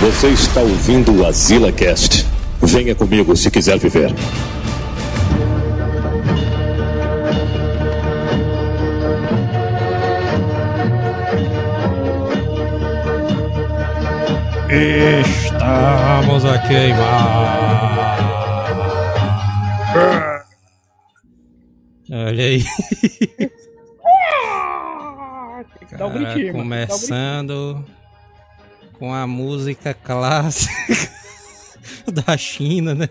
Você está ouvindo o Azila Cast. Venha comigo se quiser viver. Estamos a queimar. Olha aí. Um Cara, gritinho, mano. começando com a música clássica da China, né?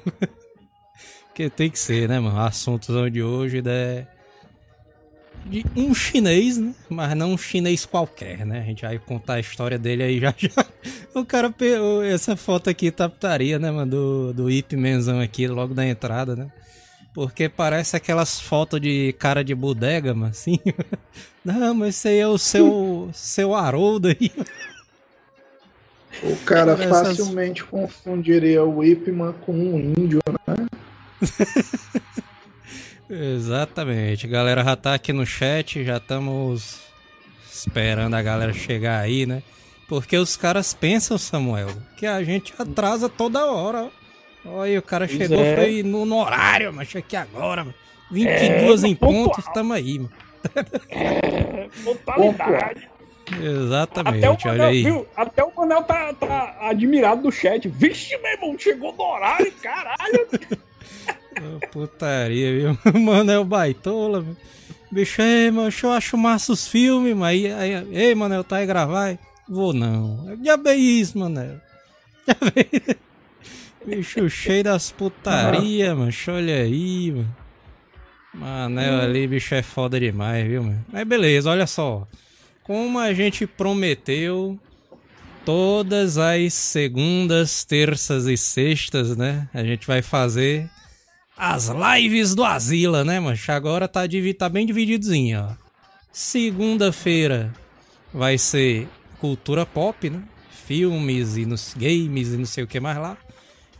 Que tem que ser, né, mano? Assuntos de hoje né? de um chinês, né? Mas não um chinês qualquer, né? A gente vai contar a história dele aí já já. O cara pegou essa foto aqui, tá putaria, né, mano? Do, do Ip Menzão aqui, logo da entrada, né? Porque parece aquelas fotos de cara de bodega, mano, assim. Não, mas esse aí é o seu, seu Haroldo aí. O cara Essas- facilmente confundiria o Whipman com um índio, né? Exatamente. Galera já tá aqui no chat, já estamos esperando a galera chegar aí, né? Porque os caras pensam, Samuel, que a gente atrasa toda hora. Olha, aí, o cara Pois chegou, é. foi no, no horário, mas aqui agora, mano. 22 É, em pontual. pontos, tamo aí, mano. Totalidade. Exatamente, Até o olha Manel, aí. viu? Até o Manel tá, tá admirado do chat. Vixe, meu irmão, chegou no horário, caralho. Putaria, viu? Mano, o baitola, velho. Bicho, ei, mano, eu acho massa os filmes, mas aí, aí, ei, mano, eu tá aí gravar? Vou não. Já bem isso, mano. Já bem. Bicho cheio das putaria, mano. Olha aí, mano. Manel ali, bicho, é foda demais, viu, mano? Mas beleza, olha só. Como a gente prometeu, todas as segundas, terças e sextas, né? A gente vai fazer as lives do Asila, né, mancha? Agora tá, tá bem divididozinho, ó. Segunda-feira vai ser cultura pop, né? Filmes e nos games e não sei o que mais lá.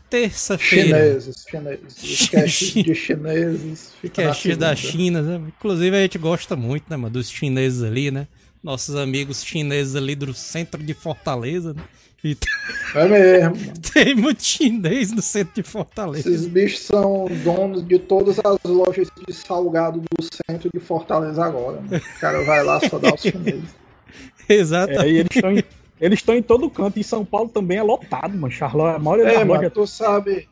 Terça-feira. Chineses, chineses. Caches de chineses. X da. China, né? Inclusive a gente gosta muito, né, mano, dos chineses ali, né? Nossos amigos chineses ali do centro de Fortaleza, né? E É mesmo. tem muito chinês no centro de Fortaleza. Esses bichos são donos de todas as lojas de salgado do centro de Fortaleza agora. Mano. O cara vai lá só dar os chineses. Exatamente. É, e eles estão em, eles estão em todo canto. Em São Paulo também é lotado, mano. Charlotte, a maioria É, das mano, lojas. tu sabe,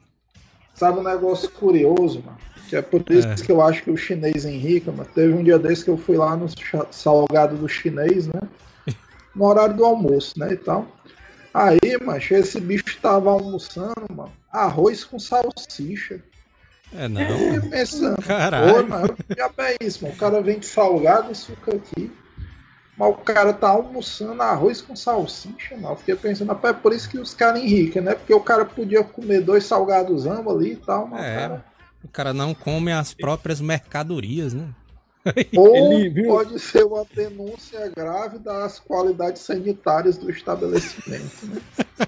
sabe um negócio curioso, mano? Que é por isso É. que eu acho que o chinês enrica, mano. Teve um dia desse que eu fui lá no salgado do chinês, né? No horário do almoço, né? E tal. Aí, macho, esse bicho tava almoçando, mano, arroz com salsicha. É não. E pensando, Caralho. Pô, mano, já é isso, mano. O cara vem de salgado e fica aqui. Mas o cara tá almoçando arroz com salsicha, mano. Eu fiquei pensando, rapaz, é por isso que os caras enriquem, né? Porque o cara podia comer dois salgados ambos ali e tal, mas É, cara... o cara não come as próprias mercadorias, né? Ou Ele viu- pode ser uma denúncia grave das qualidades sanitárias do estabelecimento, né?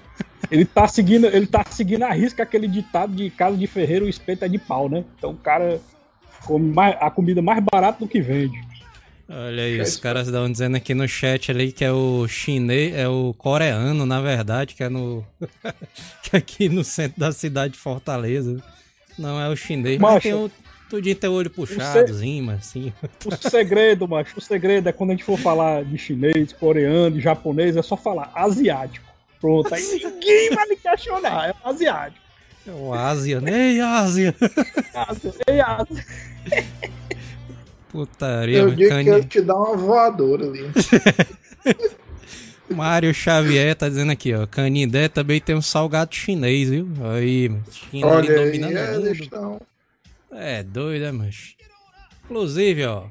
Ele tá seguindo, ele tá seguindo a risca aquele ditado de casa de ferreiro, o espeto é de pau, né? Então o cara come mais- a comida mais barata do que vende. Olha aí, os Chat. caras estão dizendo aqui no chat ali que é o chinês, é o coreano, na verdade, que é no. que é aqui no centro da cidade de Fortaleza. Não é o chinês, mas Macho, tem o. Tudinho tem o olho puxadozinho, mas assim. O segredo, macho, o segredo é quando a gente for falar de chinês, coreano, de japonês, é só falar asiático. Pronto, aí ninguém vai me questionar, é asiático. É o Ásia, né? Ei, Ásia! Ásia, ei, Ásia. Putaria, Eu digo que ele te dá uma voadora ali. Mário Xavier tá dizendo aqui, ó. Canindé também tem um salgado chinês, viu? Aí. China ali Olha aí, dominando eles estão... É doido, né, mas. Inclusive, ó,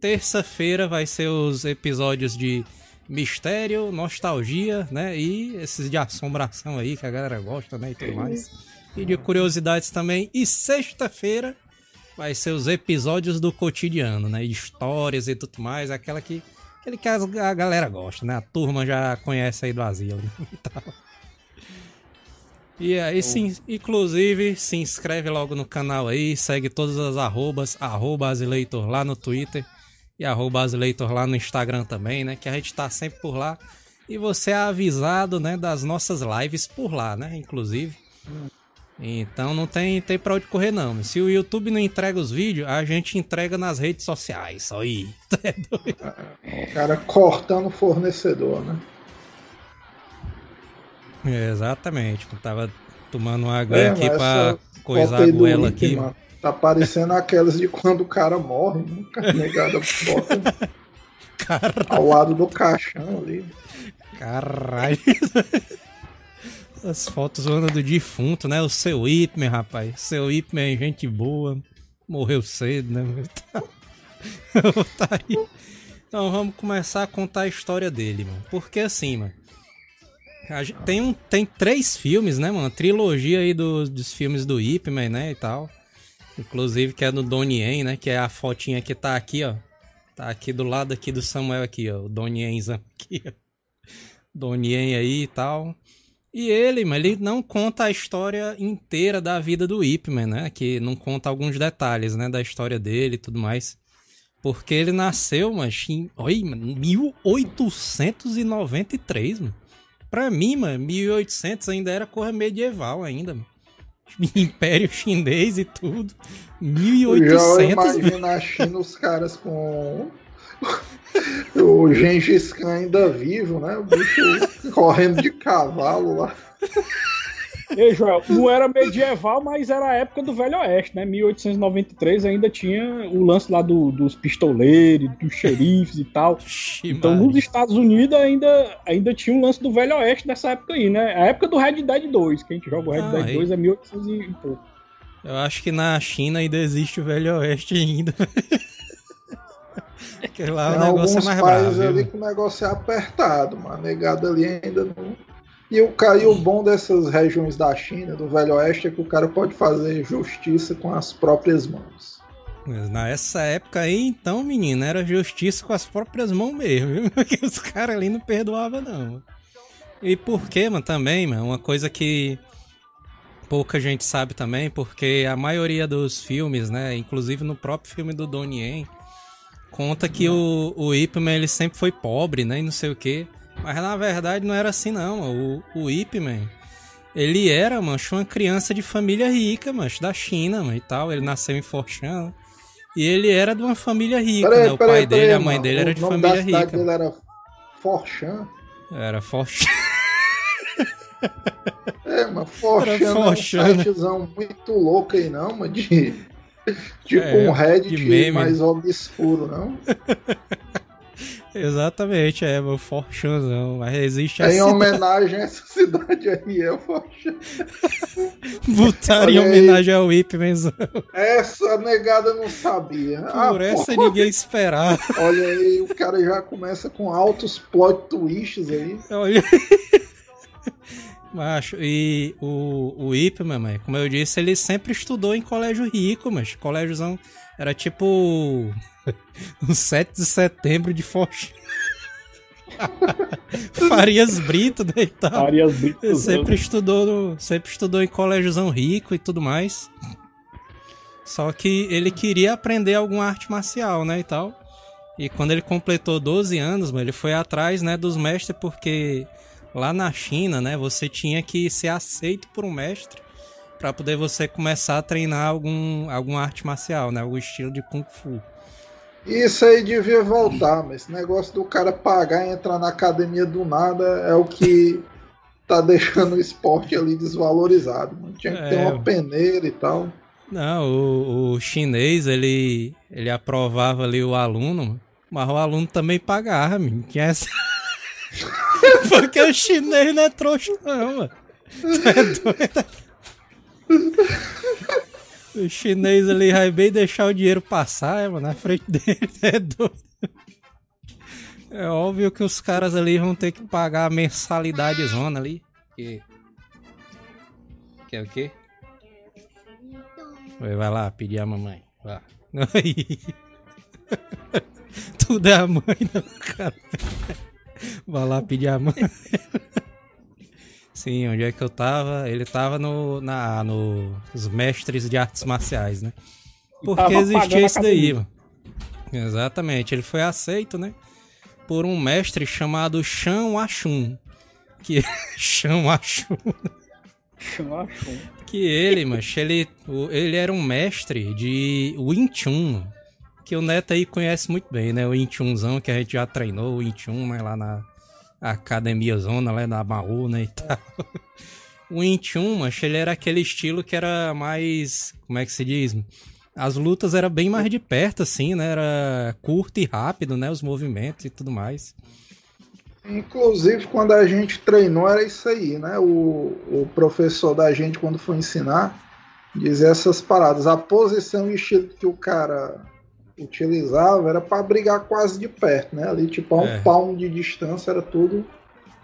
terça-feira vai ser os episódios de mistério, nostalgia, né? E esses de assombração aí que a galera gosta, né? E tudo mais. E de curiosidades também. E sexta-feira vai ser os episódios do cotidiano, né? Histórias e tudo mais. Aquela que. Aquele que a galera gosta, né? A turma já conhece aí do asilo, né? E tal. E aí, sim, inclusive, se inscreve logo no canal aí, segue todas as arrobas, arroba Azileitor lá no Twitter e arroba Azileitor lá no Instagram também, né? Que a gente tá sempre por lá. E você é avisado, né, das nossas lives por lá, né, inclusive. Então não tem, tem pra onde correr não. Se o YouTube não entrega os vídeos, a gente entrega nas redes sociais. Aí. É doido. O cara cortando o fornecedor, né? É, exatamente. Eu tava tomando água É, aqui pra coisar a goela aqui. mano, Tá parecendo aquelas de quando o cara morre, né? A negada bota Caralho. ao lado do caixão ali. Caralho. As fotos andam do defunto, né? O seu Ipman, rapaz. Seu Ipman é gente boa. Morreu cedo, né? tá aí. Então vamos começar a contar a história dele, mano. Porque assim, mano. Tem, um, tem três filmes, né, mano? Trilogia aí dos, dos filmes do Ip Man, né? E tal. Inclusive que é do Donnie Yen, né? Que é a fotinha que tá aqui, ó. Tá aqui do lado aqui do Samuel aqui, ó. O Donnie Yenzão aqui, ó. Donnie Yen aí e tal. E ele, mas ele não conta a história inteira da vida do Ip Man, né? Que não conta alguns detalhes, né? Da história dele e tudo mais. Porque ele nasceu, mas em oi, mano, 1893, mano. Pra mim, mano, 1800 ainda era coisa medieval ainda, mano. Império chinês e tudo. Eu 1800, já velho. imagino a China os caras com o Gengis Khan ainda vivo, né? O bicho correndo de cavalo lá. Ei, Joel, não era medieval, mas era a época do Velho Oeste, né? 1893 ainda tinha o lance lá do- dos pistoleiros, dos xerifes e tal. Então, nos Estados Unidos ainda, ainda tinha um lance do Velho Oeste nessa época aí, né? A época do Red Dead 2, que a gente joga o Red Ah, Dead aí. 2 é 1800 e pouco. Eu acho que na China ainda existe o Velho Oeste ainda. Porque lá Tem o alguns negócio é mais bravo. ali viu? que o negócio é apertado, mano. A negada ali ainda não. E o, e o bom dessas regiões da China, do Velho Oeste, é que o cara pode fazer justiça com as próprias mãos. Mas nessa época aí, então, menino, era justiça com as próprias mãos mesmo, viu? Porque os caras ali não perdoavam, não. E por quê, mano, também, mano, uma coisa que pouca gente sabe também, porque a maioria dos filmes, né, inclusive no próprio filme do Donnie Yen, conta que o, o Ip Man, ele sempre foi pobre, né, e não sei o quê. Mas na verdade não era assim, não. mano. O, o Ip Man, ele era, mancho, uma criança de família rica, mancho, da China, mano, e tal. Ele nasceu em Forchan. E ele era de uma família rica, né? O pai dele, a mãe dele era de o nome família rica. dele era Forchan. Era Forchan. É, mas Forchan é um né? sitezão muito louco aí, não, mas de. Tipo É, um Reddit meme. mais obscuro, não? Exatamente, é, meu Forchanzão. Mas existe É em essa. homenagem a essa cidade aí, é o Forchan. Botaram em aí. homenagem ao Ip Manzão. Essa negada não sabia. Ah, Por essa pô, ninguém esperava. Olha aí, o cara já começa com altos plot twists aí. Olha. Macho, e o, o Ip, mamãe, como eu disse, ele sempre estudou em colégio rico, mas colégiozão era tipo um 7 de setembro de Forte. Farias Brito, né, e tal. Arias Ele Brito. sempre estudou, no- sempre estudou em colégiozão rico e tudo mais. Só que ele queria aprender alguma arte marcial, né, e tal. E quando ele completou 12 anos, mano, ele foi atrás, né, dos mestres porque lá na China, né, você tinha que ser aceito por um mestre para poder você começar a treinar algum alguma arte marcial, né, algum estilo de kung fu. Isso aí devia voltar, mas esse negócio do cara pagar e entrar na academia do nada é o que tá deixando o esporte ali desvalorizado. Mano. Tinha que ter É. uma peneira e tal. Não, o, o chinês, ele, ele aprovava ali o aluno, mas o aluno também pagava, menino. Tinha essa... Porque o chinês não é trouxa, não, mano. Tu é doido? O chinês ali vai bem deixar o dinheiro passar, é, mano, na frente dele, é doido. É óbvio que os caras ali vão ter que pagar a mensalidade zona ali. Que... é o quê? Vai lá pedir a mamãe. Vai. Aí. Tudo é a mãe, não, cara. Vai lá pedir a mãe. Sim, onde é que eu tava? Ele tava no, na, nos mestres de artes marciais, né? Porque existia isso daí, mano. Exatamente, ele foi aceito, né? por um mestre chamado Shan Washun. Que Shan Washun. Que ele, mas ele, ele era um mestre de Wing Chun, que o Neto aí conhece muito bem, né? O Wing Chunzão que a gente já treinou, o Chun, mas lá na Academia Zona, lá na Baú, né, e tal. O Wing Chun, mas ele era aquele estilo que era mais, como é que se diz? As lutas eram bem mais de perto, assim, né? Era curto e rápido, né? Os movimentos e tudo mais. Inclusive, quando a gente treinou, era isso aí, né? O, o professor da gente, quando foi ensinar, dizia essas paradas. A posição e o estilo que o cara utilizava era para brigar quase de perto, né? Ali, tipo, a um é. palmo de distância, era tudo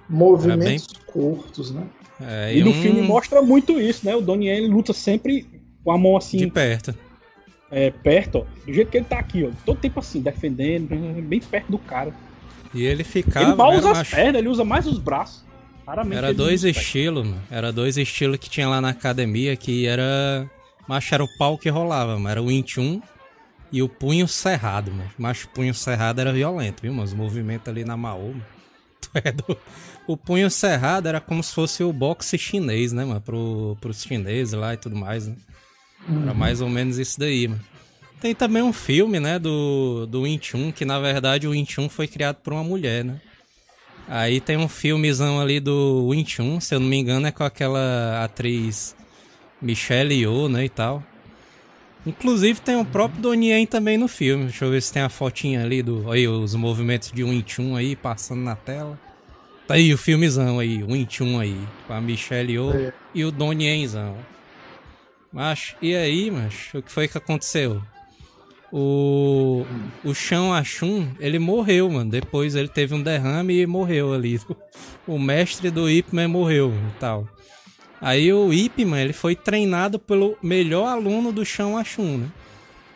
movimentos bem... curtos, né? É, e, e no um... filme mostra muito isso, né? O Donnie luta sempre com a mão assim. De perto. É, perto, ó. Do jeito que ele tá aqui, ó. Todo tempo assim, defendendo, bem perto do cara. E ele ficava. Ele mal usa as macho... pernas, ele usa mais os braços. Raramente era dois estilos, Era dois estilos que tinha lá na academia que era. Macho era o pau que rolava, mano. Era o 21 e o punho cerrado, mano. Macho punho cerrado era violento, viu, mano? Os movimentos ali na Maô, é O punho cerrado era como se fosse o boxe chinês, né, mano? Pro, pros chineses lá e tudo mais, né? Uhum. Era mais ou menos isso daí, mano. Tem também um filme, né, do, do Wing Chun, que na verdade o Wing Chun foi criado por uma mulher, né? Aí tem um filmezão ali do Wing Chun, se eu não me engano, é com aquela atriz Michelle Yeoh, né, e tal. Inclusive tem o próprio Donnie também no filme. Deixa eu ver se tem a fotinha ali do. Aí, os movimentos de Wing Chun aí passando na tela. Tá aí o filmezão aí, o Wing Chun aí. Com a Michelle Yeoh é. e o Donnie Yenzão. Mas, e aí, mas o que foi que aconteceu? O, o Shang Achun, ele morreu, mano. Depois ele teve um derrame e morreu ali. O mestre do Ip Man morreu e tal. Aí o Ip Man, ele foi treinado pelo melhor aluno do Shang Achun, né?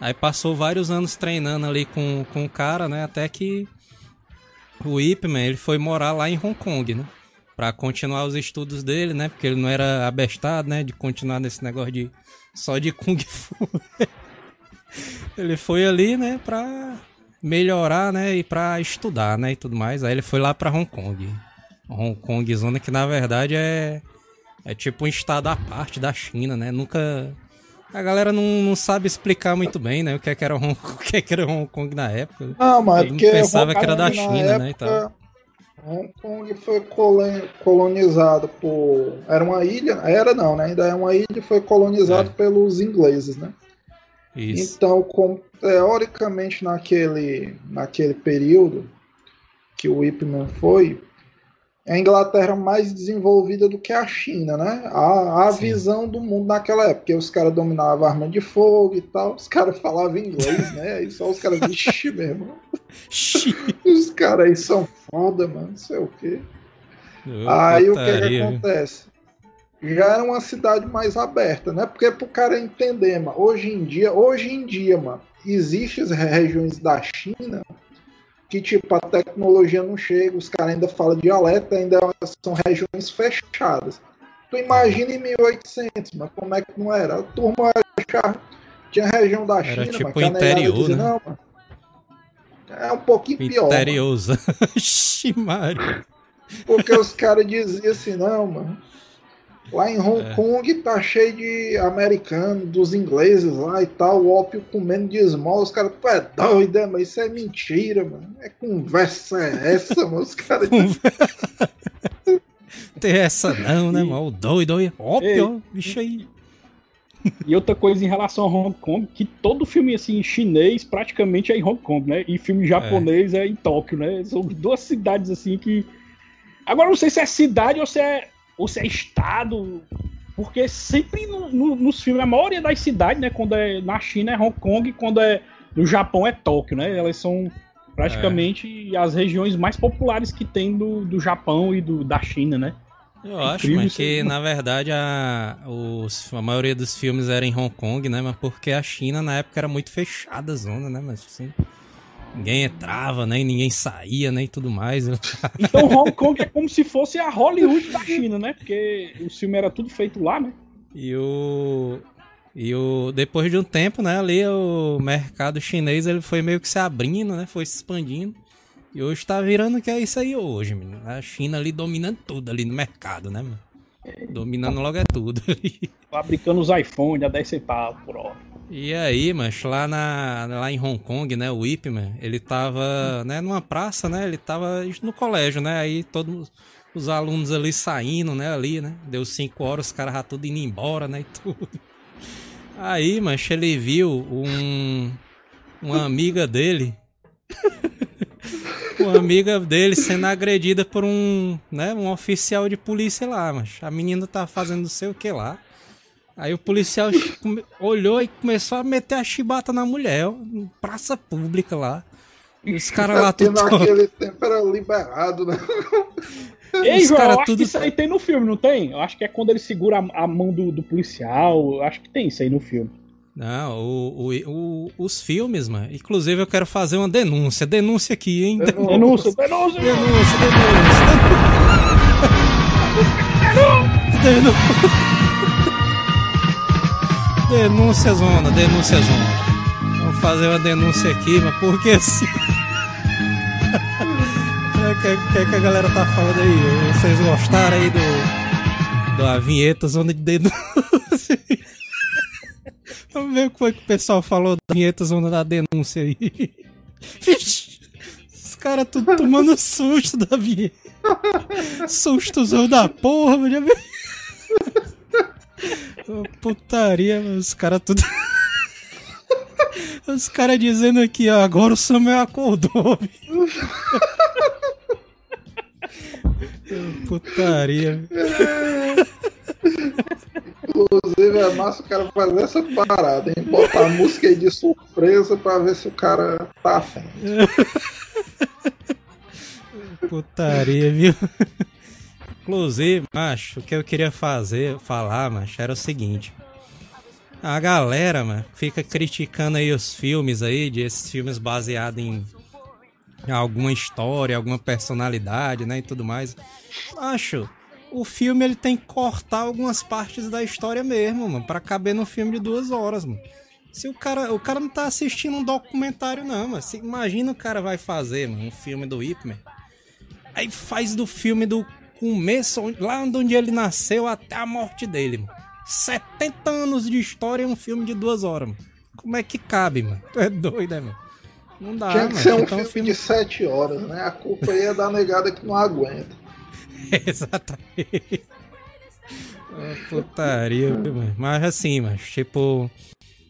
Aí passou vários anos treinando ali com, com o cara, né? Até que o Ip Man, ele foi morar lá em Hong Kong, né? Pra continuar os estudos dele, né? Porque ele não era abestado, né? De continuar nesse negócio de só de Kung Fu. ele foi ali, né, pra melhorar, né, e pra estudar, né, e tudo mais. Aí ele foi lá pra Hong Kong. Hong Kong, zona que na verdade é, é tipo um estado à parte da China, né? Nunca. A galera não, não sabe explicar muito bem, né? O que, é que, era Hong, o que, é que era Hong Kong na época. Não, mas Ele pensava que era da China, época, né? E tal. Hong Kong foi colonizado por. Era uma ilha. Era não, né? Ainda é uma ilha e foi colonizado é. pelos ingleses, né? Isso. Então, com, teoricamente, naquele, naquele período que o Ip Man foi, a Inglaterra mais desenvolvida do que a China, né? A, a visão do mundo naquela época, os caras dominavam arma de fogo e tal, os caras falavam inglês, né? Aí só os caras, vixi mesmo. os caras aí são foda, mano, não sei o quê. aí o que, que acontece? Já era uma cidade mais aberta, né? Porque pro cara entender, mano, hoje em dia, hoje em dia, mano, existem regiões da China que tipo a tecnologia não chega, os caras ainda falam dialeto, ainda são regiões fechadas. Tu imagina em 1800, mas como é que não era? A turma já tinha região da China, era tipo interior, dizia, né? Não, é um pouquinho pior. Ximário. Porque os caras diziam assim, não, mano. Lá em Hong é. Kong tá cheio de americanos, dos ingleses lá e tal, o ópio comendo de esmola. Os caras, tu é doido, é, mas isso é mentira, mano. É conversa é essa, mano? Os caras. Tem essa não, né, mano? Doido, doido. Ópio, bicho aí. E outra coisa em relação a Hong Kong, que todo filme assim chinês praticamente é em Hong Kong, né? E filme japonês é, é em Tóquio, né? São duas cidades assim que Agora não sei se é cidade ou se é ou se é estado, porque sempre no, no, nos filmes, a maioria das cidades, né, quando é na China é Hong Kong, quando é no Japão é Tóquio, né? Elas são praticamente é. as regiões mais populares que tem do, do Japão e do, da China, né? Eu é acho, mas que na verdade a, os, a maioria dos filmes era em Hong Kong, né? Mas porque a China na época era muito fechada a zona, né? Mas assim, Ninguém entrava, né? ninguém saía, né? tudo mais. Então Hong Kong é como se fosse a Hollywood da China, né? Porque o filme era tudo feito lá, né? E o e o depois de um tempo, né, ali o mercado chinês ele foi meio que se abrindo, né? Foi se expandindo. E hoje tá virando que é isso aí hoje, menino. A China ali dominando tudo ali no mercado, né, mano? Dominando logo é tudo. Fabricando os iPhones a 10 centavos por hora. E aí, mas lá, na, lá em Hong Kong, né, o Ip Man, ele tava, né, numa praça, né, ele tava no colégio, né, aí todos os alunos ali saindo, né, ali, né, deu 5 horas, os caras já tudo indo embora, né, e tudo. Aí, mas ele viu um, uma amiga dele uma amiga dele sendo agredida por um, né, um oficial de polícia lá, mas a menina tá fazendo não sei o que lá. Aí o policial olhou e começou a meter a chibata na mulher, praça pública lá. E os caras lá tudo. Naquele tempo era liberado, né? Ei, João, eu acho tudo... que isso aí tem no filme, não tem? Eu acho que é quando ele segura a, a mão do, do policial. Eu acho que tem isso aí no filme. Não, o, o, o, os filmes, mano. Inclusive, eu quero fazer uma denúncia. Denúncia aqui, hein? Denúncia, denúncia, denúncia. Denúncia, denúncia. denúncia. Denúncia zona, denúncia zona. Vamos fazer uma denúncia aqui, mas porque assim. O que, é que, que, a galera tá falando aí? Vocês gostaram aí do. da vinheta zona de denúncia? Vamos ver o que foi que o pessoal falou da vinheta zona da denúncia aí. Vixe, os caras tudo tomando susto da vinheta. Sustozão da porra, meu Putaria, os caras tudo. Os caras dizendo aqui, ó, agora o Samuel acordou. Putaria. Inclusive é massa o cara fazer essa parada, hein? Botar a música aí de surpresa pra ver se o cara tá afim. Putaria, viu? Inclusive, macho, o que eu queria fazer, falar, macho, era o seguinte. A galera, mano, fica criticando aí os filmes aí, de esses filmes baseados em alguma história, alguma personalidade, né, e tudo mais. Acho, o filme ele tem que cortar algumas partes da história mesmo, mano, para caber no filme de duas horas, mano. Se o cara, o cara não tá assistindo um documentário não, mano. Se, imagina o cara vai fazer, mano, um filme do Ip Aí faz do filme do começo, lá onde ele nasceu até a morte dele, mano. 70 anos de história em um filme de duas horas, mano. Como é que cabe, mano? Tu é doido, né, mano? Não dá, Tinha que mano. ser um então, filme, filme de 7 horas, né? A culpa aí é da negada que não aguenta. Exatamente. Oh, putaria, mas assim, mas tipo.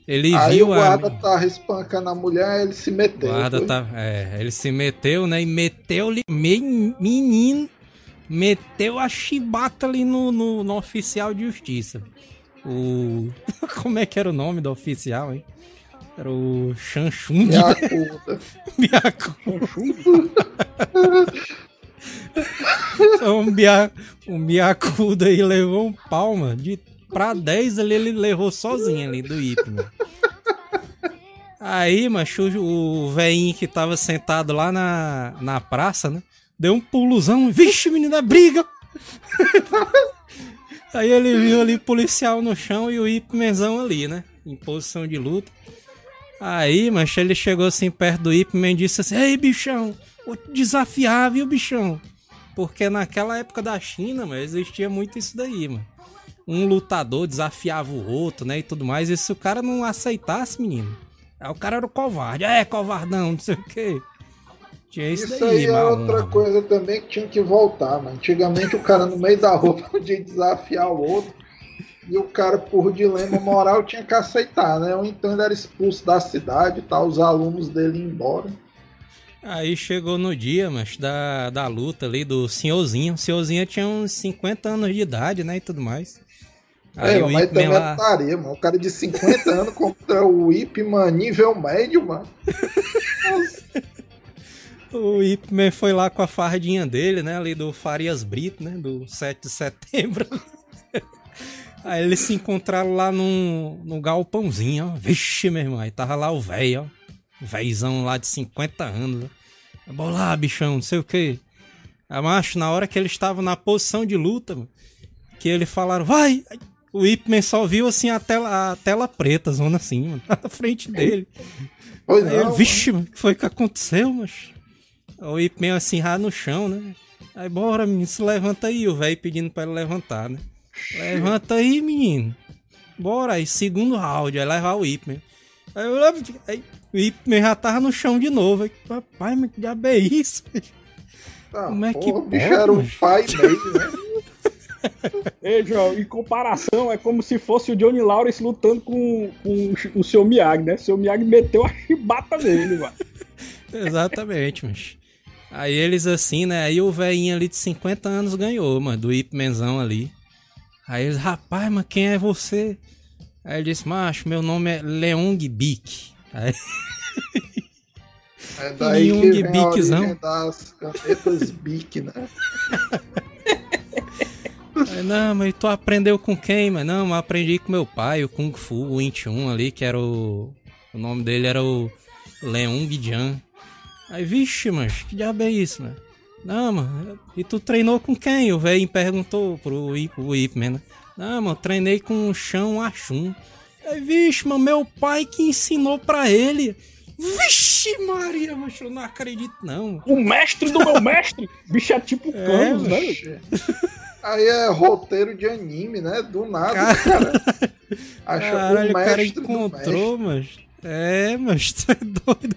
Ele Aí viu o guarda a... tava espancando a mulher, ele se meteu. O guarda tá, é, ele se meteu, né? E meteu-lhe, menino, meteu a chibata ali no, no, no, oficial de justiça. O. Como é que era o nome do oficial, hein? Era o Chanchung. Miacuda. Miacuda. Então, um, bia, um biacudo aí levou um palma de pra 10 ali, ele levou sozinho ali do IP, Aí, macho, o velhinho que tava sentado lá na, na praça, né? Deu um pulozão. Vixe, menina, é briga! Aí ele viu ali policial no chão e o Ipmenzão ali, né? Em posição de luta. Aí, macho, ele chegou assim perto do Ipman e disse assim: Ei, bichão, vou te desafiar, viu, bichão? Porque naquela época da China, mano, existia muito isso daí, mano. Um lutador desafiava o outro, né? E tudo mais. E se o cara não aceitasse, menino, aí o cara era o covarde. É, covardão, não sei o quê. Tinha isso, isso daí, aí é outra coisa também que tinha que voltar, mano. Antigamente o cara no meio da rua podia desafiar o outro. E o cara, por dilema moral, tinha que aceitar, né? Ou então ele era expulso da cidade, tá? Os alunos dele iam embora. Aí chegou no dia, mas da, da luta ali do senhorzinho. O senhorzinho tinha uns 50 anos de idade, né? E tudo mais. Aí é, o mas também lá... taria, mano. O cara de 50 anos contra o Ip, mano, nível médio, mano. o Ip Man foi lá com a fardinha dele, né? Ali do Farias Brito, né? Do 7 de setembro. Aí eles se encontraram lá no, no galpãozinho, ó. Vixe, meu irmão. Aí tava lá o velho, ó. Véizão lá de 50 anos. Né? Bolar, bichão, não sei o que. A macho, na hora que ele estava na posição de luta, que ele falaram, vai! O Ip Man só viu assim a tela, a tela preta, zona assim, mano, na frente dele. Oi, Aí não, ele, vixe, o que foi que aconteceu, mas O Ip Man assim, rá no chão, né? Aí, bora, menino, se levanta aí, o velho pedindo pra ele levantar, né? Levanta aí, menino. Bora, aí, segundo round, aí levar o Ip Man. Aí, eu, aí o Ip já tava no chão de novo. Aí, rapaz, mas que diabo é isso? Ah, Como é que pode, era um pai mesmo, né? Ei, João, em comparação, é como se fosse o Johnny Lawrence lutando com, com o seu Miyagi, né? O seu Miyagi meteu a chibata nele, mano. Exatamente, mas. Aí eles assim, né? Aí o velhinho ali de 50 anos ganhou, mano, do Ip Menzão ali. Aí eles, rapaz, mas quem é você? Aí ele disse, macho, meu nome é Leong Bic. Aí... É daí Leong que vem Biczão. das canetas Bic, né? Aí, não, mas tu aprendeu com quem? Mas não, mas aprendi com meu pai, o Kung Fu, o 21 ali, que era o. O nome dele era o Leung Jian. Aí, vixe, mas que diabo é isso, né? Não, mano, e tu treinou com quem? O velho perguntou pro Ip, o Ip Man, né? Não, mano, treinei com o Chão Achum. Aí, vixe, mano, meu pai que ensinou pra ele. Vixe, Maria, mas eu não acredito, não. O mestre do meu mestre? Bicho é tipo é, Canos, né? Aí é roteiro de anime, né? Do nada, cara. cara acha Caralho, o, mestre o cara encontrou, mas. É, mas tu é doido.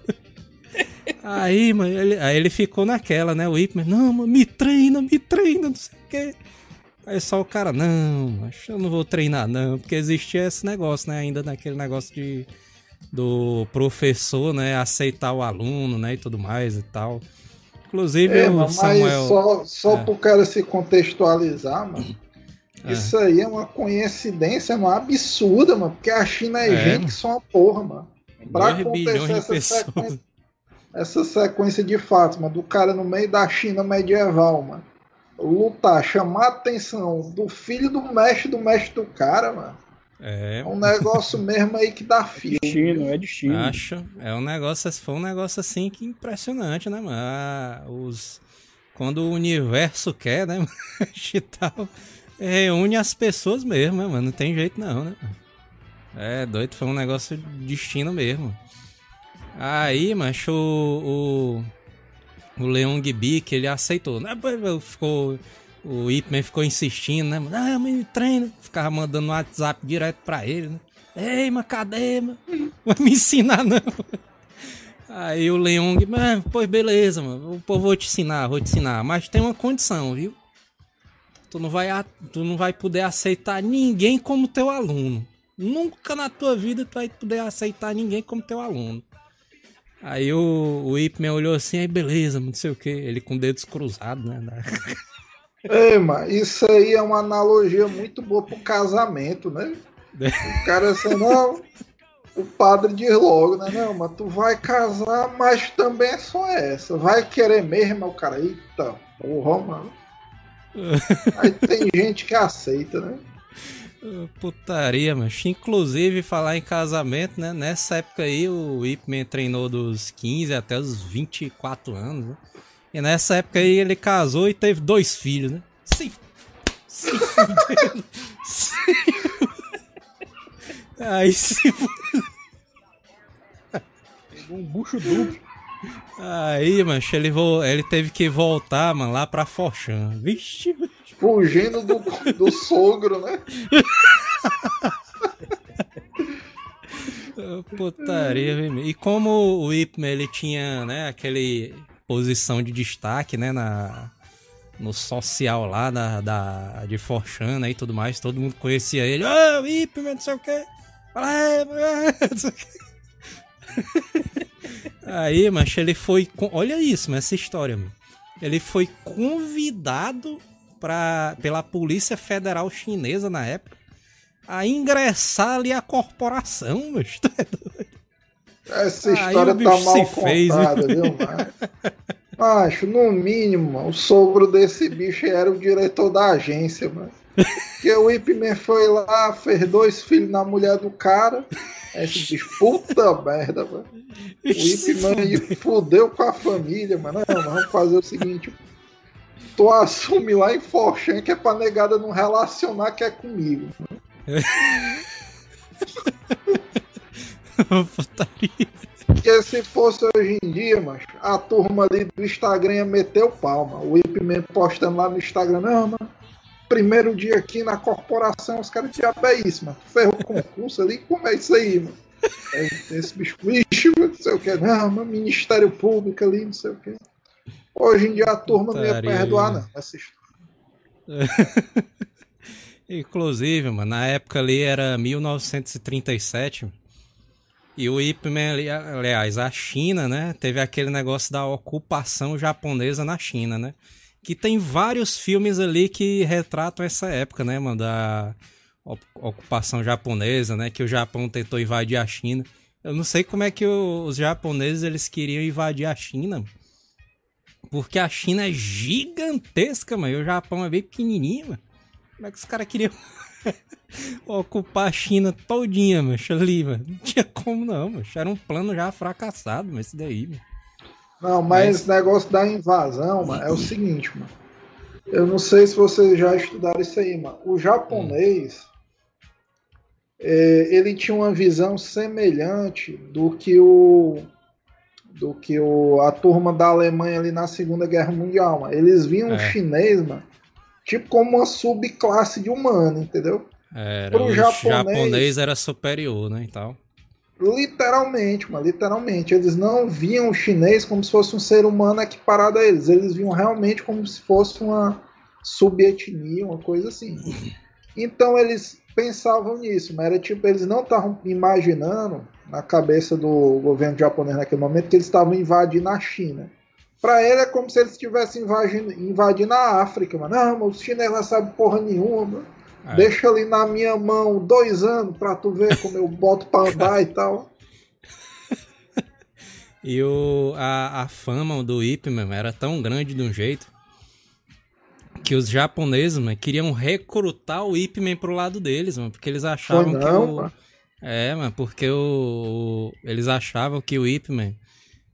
Aí, mano, ele, aí ele ficou naquela, né? O Ipman, não, mano, me treina, me treina, não sei o quê. Aí só o cara, não, mas eu não vou treinar, não, porque existia esse negócio, né? Ainda naquele negócio de do professor, né, aceitar o aluno, né, e tudo mais e tal. Inclusive é, o Samuel... só, só é. pro cara se contextualizar, mano. É. Isso aí é uma coincidência uma absurda, mano. Porque a China é, é gente que só uma porra, mano. Pra acontecer essa sequência, essa sequência de fatos, mano, do cara no meio da China medieval, mano. Lutar, chamar a atenção do filho do mestre do mestre do cara, mano. É. é um negócio mesmo aí que dá fio. É destino, é destino. Acho. É um negócio, foi um negócio assim que impressionante, né, mano? Ah, os, quando o universo quer, né, e tal, reúne as pessoas mesmo, né, mano? Não tem jeito não, né? É doido, foi um negócio de destino mesmo. Aí, macho, o, o, o Leon ele aceitou, né? Ficou o Ipman ficou insistindo, né? Ah, me treina. Ficava mandando um WhatsApp direto pra ele, né? Ei, mas cadê, mano? Vai me ensinar, não. Aí o Leong, mas, pois beleza, mano. Pô, vou te ensinar, vou te ensinar. Mas tem uma condição, viu? Tu não vai, tu não vai poder aceitar ninguém como teu aluno. Nunca na tua vida tu vai poder aceitar ninguém como teu aluno. Aí o, o Ipman olhou assim, aí beleza, não sei o que. Ele com dedos cruzados, né? É, mas isso aí é uma analogia muito boa pro casamento, né? O cara assim, não, o padre diz logo, né? Não, mas tu vai casar, mas também é só essa. Vai querer mesmo, o cara, eita, porra, mano. Aí tem gente que aceita, né? Putaria, mas inclusive falar em casamento, né? Nessa época aí o Ip Man treinou dos 15 até os 24 anos, né? E nessa época aí ele casou e teve dois filhos, né? Sim. Se fudendo. Aí se Pegou um bucho duplo. Aí, mancho, ele, vo... ele teve que voltar, mano, lá pra Forchan. Vixe, Fugindo do, do sogro, né? Putaria, E como o Ipman, ele tinha, né, aquele posição de destaque, né, na, no social lá da, da, de Forchana e tudo mais, todo mundo conhecia ele. Ah, oh, Ip, não sei o quê. Aí, mas ele foi. Olha isso, mas essa história, mano. Ele foi convidado pra, pela Polícia Federal Chinesa na época a ingressar ali a corporação, tu é. Essa história tá mal contada, viu, mano? Macho, no mínimo, o sogro desse bicho era o diretor da agência, mano. Porque o Ipman foi lá, fez dois filhos na mulher do cara. Esse bicho, puta merda, mano. O Ipman fudeu com a família, mano. Não, vamos fazer o seguinte. Tu assume lá em Forchan que é pra negada não relacionar que é comigo. Putaria. Porque se fosse hoje em dia, mas a turma ali do Instagram ia meter o palma. O Ip postando lá no Instagram, não, mano. Primeiro dia aqui na corporação, os caras diabo é isso, mano. Ferrou o concurso ali, como é isso aí, mano? Esse bicho, bicho, não sei o que, não, mano, Ministério Público ali, não sei o que. Hoje em dia a turma não ia perdoar, não, essa história. Inclusive, mano, na época ali era 1937. E o Ip Man, aliás, a China, né? Teve aquele negócio da ocupação japonesa na China, né? Que tem vários filmes ali que retratam essa época, né, mano? Da ocupação japonesa, né? Que o Japão tentou invadir a China. Eu não sei como é que os japoneses eles queriam invadir a China. Porque a China é gigantesca, mano. E o Japão é bem pequenininho, mano. Como é que os caras queriam ocupar a China todinha, macho, ali, mano? Não tinha como não, macho. Era um plano já fracassado, mas isso daí, mano. Não, mas, mas... negócio da invasão, mano, é o seguinte, mano. Eu não sei se vocês já estudaram isso aí, mano. O japonês, é, ele tinha uma visão semelhante do que o do que o, a turma da Alemanha ali na Segunda Guerra Mundial, mano. Eles viam é. o chinês, mano, tipo como uma subclasse de humano, entendeu? Era, Pro o japonês, japonês era superior, né, e tal. Literalmente, mano, literalmente. Eles não viam o chinês como se fosse um ser humano equiparado a eles. Eles viam realmente como se fosse uma subetnia, uma coisa assim. Então eles pensavam nisso, mas era tipo, eles não estavam imaginando na cabeça do governo japonês naquele momento que eles estavam invadindo a China. Pra ele é como se eles estivessem invadindo, invadindo a África, mano. Não, mas os chineses não sabem porra nenhuma. É. Deixa ali na minha mão dois anos pra tu ver como eu boto pra andar e tal. E o, a, a fama do Ip Man, era tão grande de um jeito que os japoneses man, queriam recrutar o Ip Man pro lado deles, man, porque eles achavam não, que o. É, mano, porque o, o, eles achavam que o Ip Man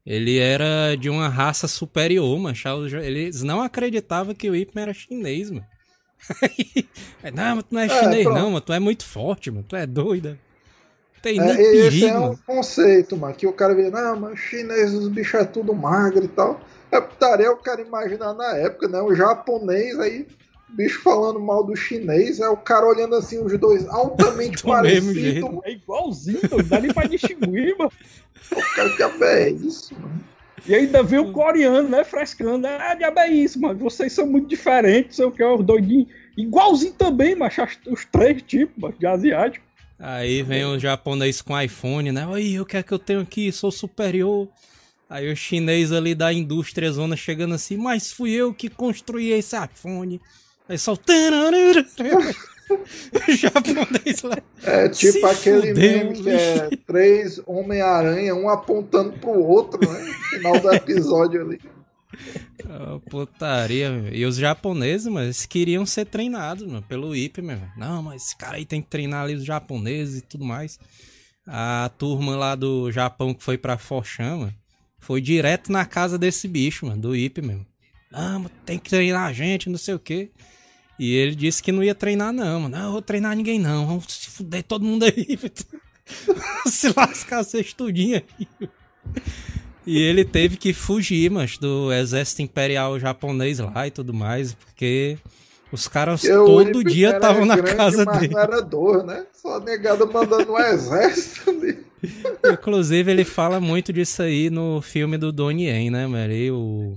ele era de uma raça superior, mano. Eles não acreditavam que o Ip Man era chinês, mano. não, mas tu não é, é chinês, pronto. não, mano. Tu é muito forte, mano. Tu é doida. Tem é, nem perigo, esse é um conceito, mano. Que o cara vê, não, mas chinês, os bichos é tudo magro e tal. É putaria o cara imaginar na época, né? O japonês aí bicho falando mal do chinês, é o cara olhando assim, os dois altamente parecidos. É igualzinho, não dá nem pra distinguir, mano. O cara que é isso, mano. E ainda vê o coreano, né, frescando. Ah, diabo é isso, mano. Vocês são muito diferentes, sei o que, os doidinhos. Igualzinho também, mas os três tipos, mano, de asiático. Aí vem o japonês com iPhone, né? Oi, o que é que eu tenho aqui? Sou superior. Aí o chinês ali da indústria zona chegando assim, mas fui eu que construí esse iPhone. Aí só. japonês lá. É tipo Se aquele fudeu, meme que é três Homem-Aranha, um apontando pro outro, né? No final do episódio ali. Oh, putaria, meu. E os japoneses, mas queriam ser treinados, mano, pelo IP, meu. Não, mas esse cara aí tem que treinar ali os japoneses e tudo mais. A turma lá do Japão que foi pra Fochama foi direto na casa desse bicho, mano, do IP mesmo. Não, tem que treinar a gente, não sei o quê. E ele disse que não ia treinar, não, mano. Não, vou treinar ninguém, não. Vamos se fuder todo mundo aí. se lascar vocês tudinho aí. E ele teve que fugir, mas do exército imperial japonês lá e tudo mais, porque os caras eu todo dia estavam na casa mas dele. Era dor, né? Só negado mandando um exército ali. Inclusive, ele fala muito disso aí no filme do Donnie Yen, né? E o,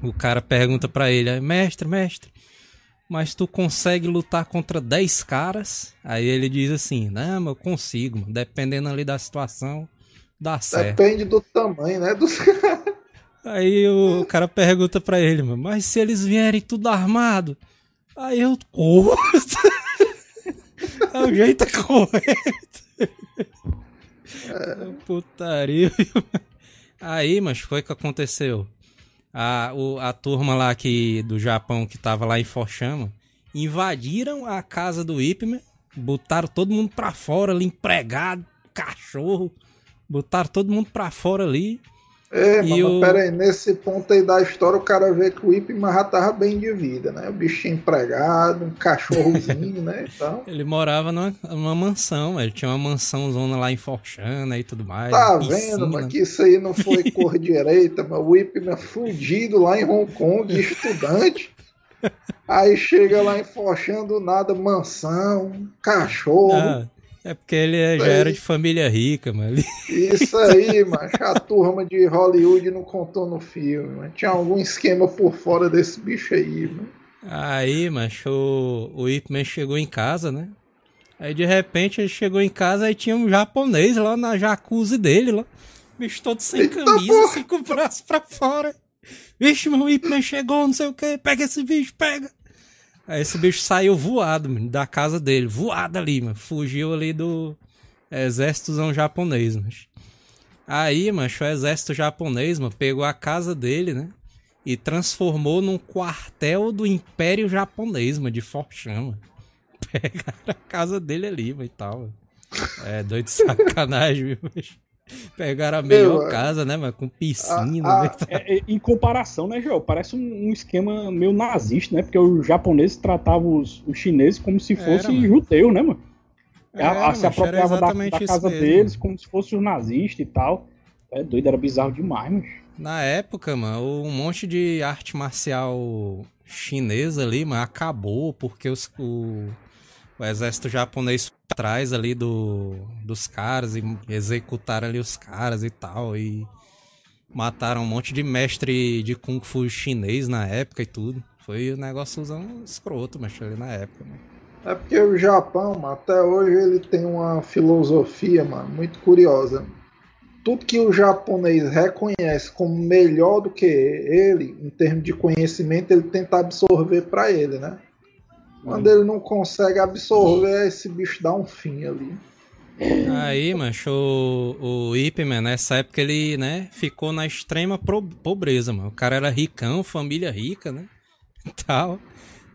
o cara pergunta para ele, mestre, mestre, mas tu consegue lutar contra 10 caras? Aí ele diz assim: Não, eu consigo, dependendo ali da situação, dá certo. Depende do tamanho, né? Dos Aí o cara pergunta pra ele, mano, mas se eles vierem tudo armado? Aí eu corro. é o jeito correto. É. Putaria. Aí, mas foi o que aconteceu a, o, a turma lá que, do Japão que tava lá em Fochama invadiram a casa do Ipman, botaram todo mundo pra fora ali, empregado, cachorro, botaram todo mundo pra fora ali. É, mas o... peraí, nesse ponto aí da história, o cara vê que o Ipman já tava bem de vida, né? O bichinho empregado, um cachorrozinho, né? Então... Ele morava numa, numa mansão, ele tinha uma mansão zona lá em Forchana e tudo mais. Tá vendo, mas que isso aí não foi cor direita, mas o Ipman fudido lá em Hong Kong, estudante. Aí chega lá em Forchana do nada, mansão, cachorro. Ah. É porque ele é, já era de família rica, mano. Isso aí, mano. A turma de Hollywood não contou no filme, mano. Tinha algum esquema por fora desse bicho aí, mano. Aí, macho, o, o Ip Man chegou em casa, né? Aí de repente ele chegou em casa e tinha um japonês lá na jacuzzi dele, lá. Bicho todo sem Eita camisa, porra. assim, com o braço pra fora. Vixe, meu Ip Man chegou, não sei o que. Pega esse bicho, pega. Aí esse bicho saiu voado, mano, da casa dele, voado ali, mano. Fugiu ali do exército japonês, mano. Aí, mano, o exército japonês, mano, pegou a casa dele, né? E transformou num quartel do Império Japonês, mano, de Forchama. Pegaram a casa dele ali, mano, e tal. Mano. É, doido de sacanagem, viu, Pegaram a melhor Meu, casa, né, mas com piscina. A, a, né? é, é, em comparação, né, João? Parece um, um, esquema meio nazista, né? Porque os japoneses tratavam os, os chineses como se fossem judeu, né, mano? Era, se apropriava da, da casa mesmo. deles como se fosse os nazistas e tal. É doido, era bizarro demais, mano. Na época, mano, um monte de arte marcial chinesa ali, mano, acabou porque os, o, o exército japonês atrás ali do, dos caras e executaram ali os caras e tal. E mataram um monte de mestre de Kung Fu chinês na época e tudo. Foi um negócio usando escroto, mas ali na época, né? É porque o Japão, mano, até hoje ele tem uma filosofia, mano, muito curiosa. Tudo que o japonês reconhece como melhor do que ele, em termos de conhecimento, ele tenta absorver para ele, né? Quando ele não consegue absorver, esse bicho dá um fim ali. Aí, mancho, o, o Ip, man, nessa época ele, né, ficou na extrema pobreza, mano. O cara era ricão, família rica, né? Tal.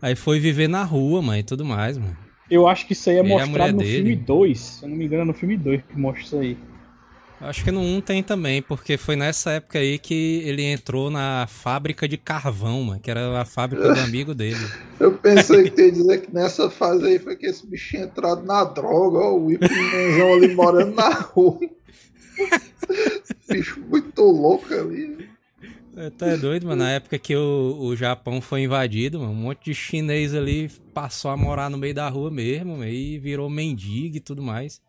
Aí foi viver na rua, mano, e tudo mais, mano. Eu acho que isso aí é mostrado no dele. filme 2. Se eu não me engano, é no filme 2 que mostra isso aí. Acho que no 1 tem também, porque foi nessa época aí que ele entrou na fábrica de carvão, mano, que era a fábrica do amigo dele. Eu pensei que ia dizer que nessa fase aí foi que esse bichinho entrado na droga, ó, o Ipimenzão ali morando na rua. Bicho muito louco ali. Tu é doido, mano. Na época que o, o Japão foi invadido, mano, um monte de chinês ali passou a morar no meio da rua mesmo, e virou mendigo e tudo mais.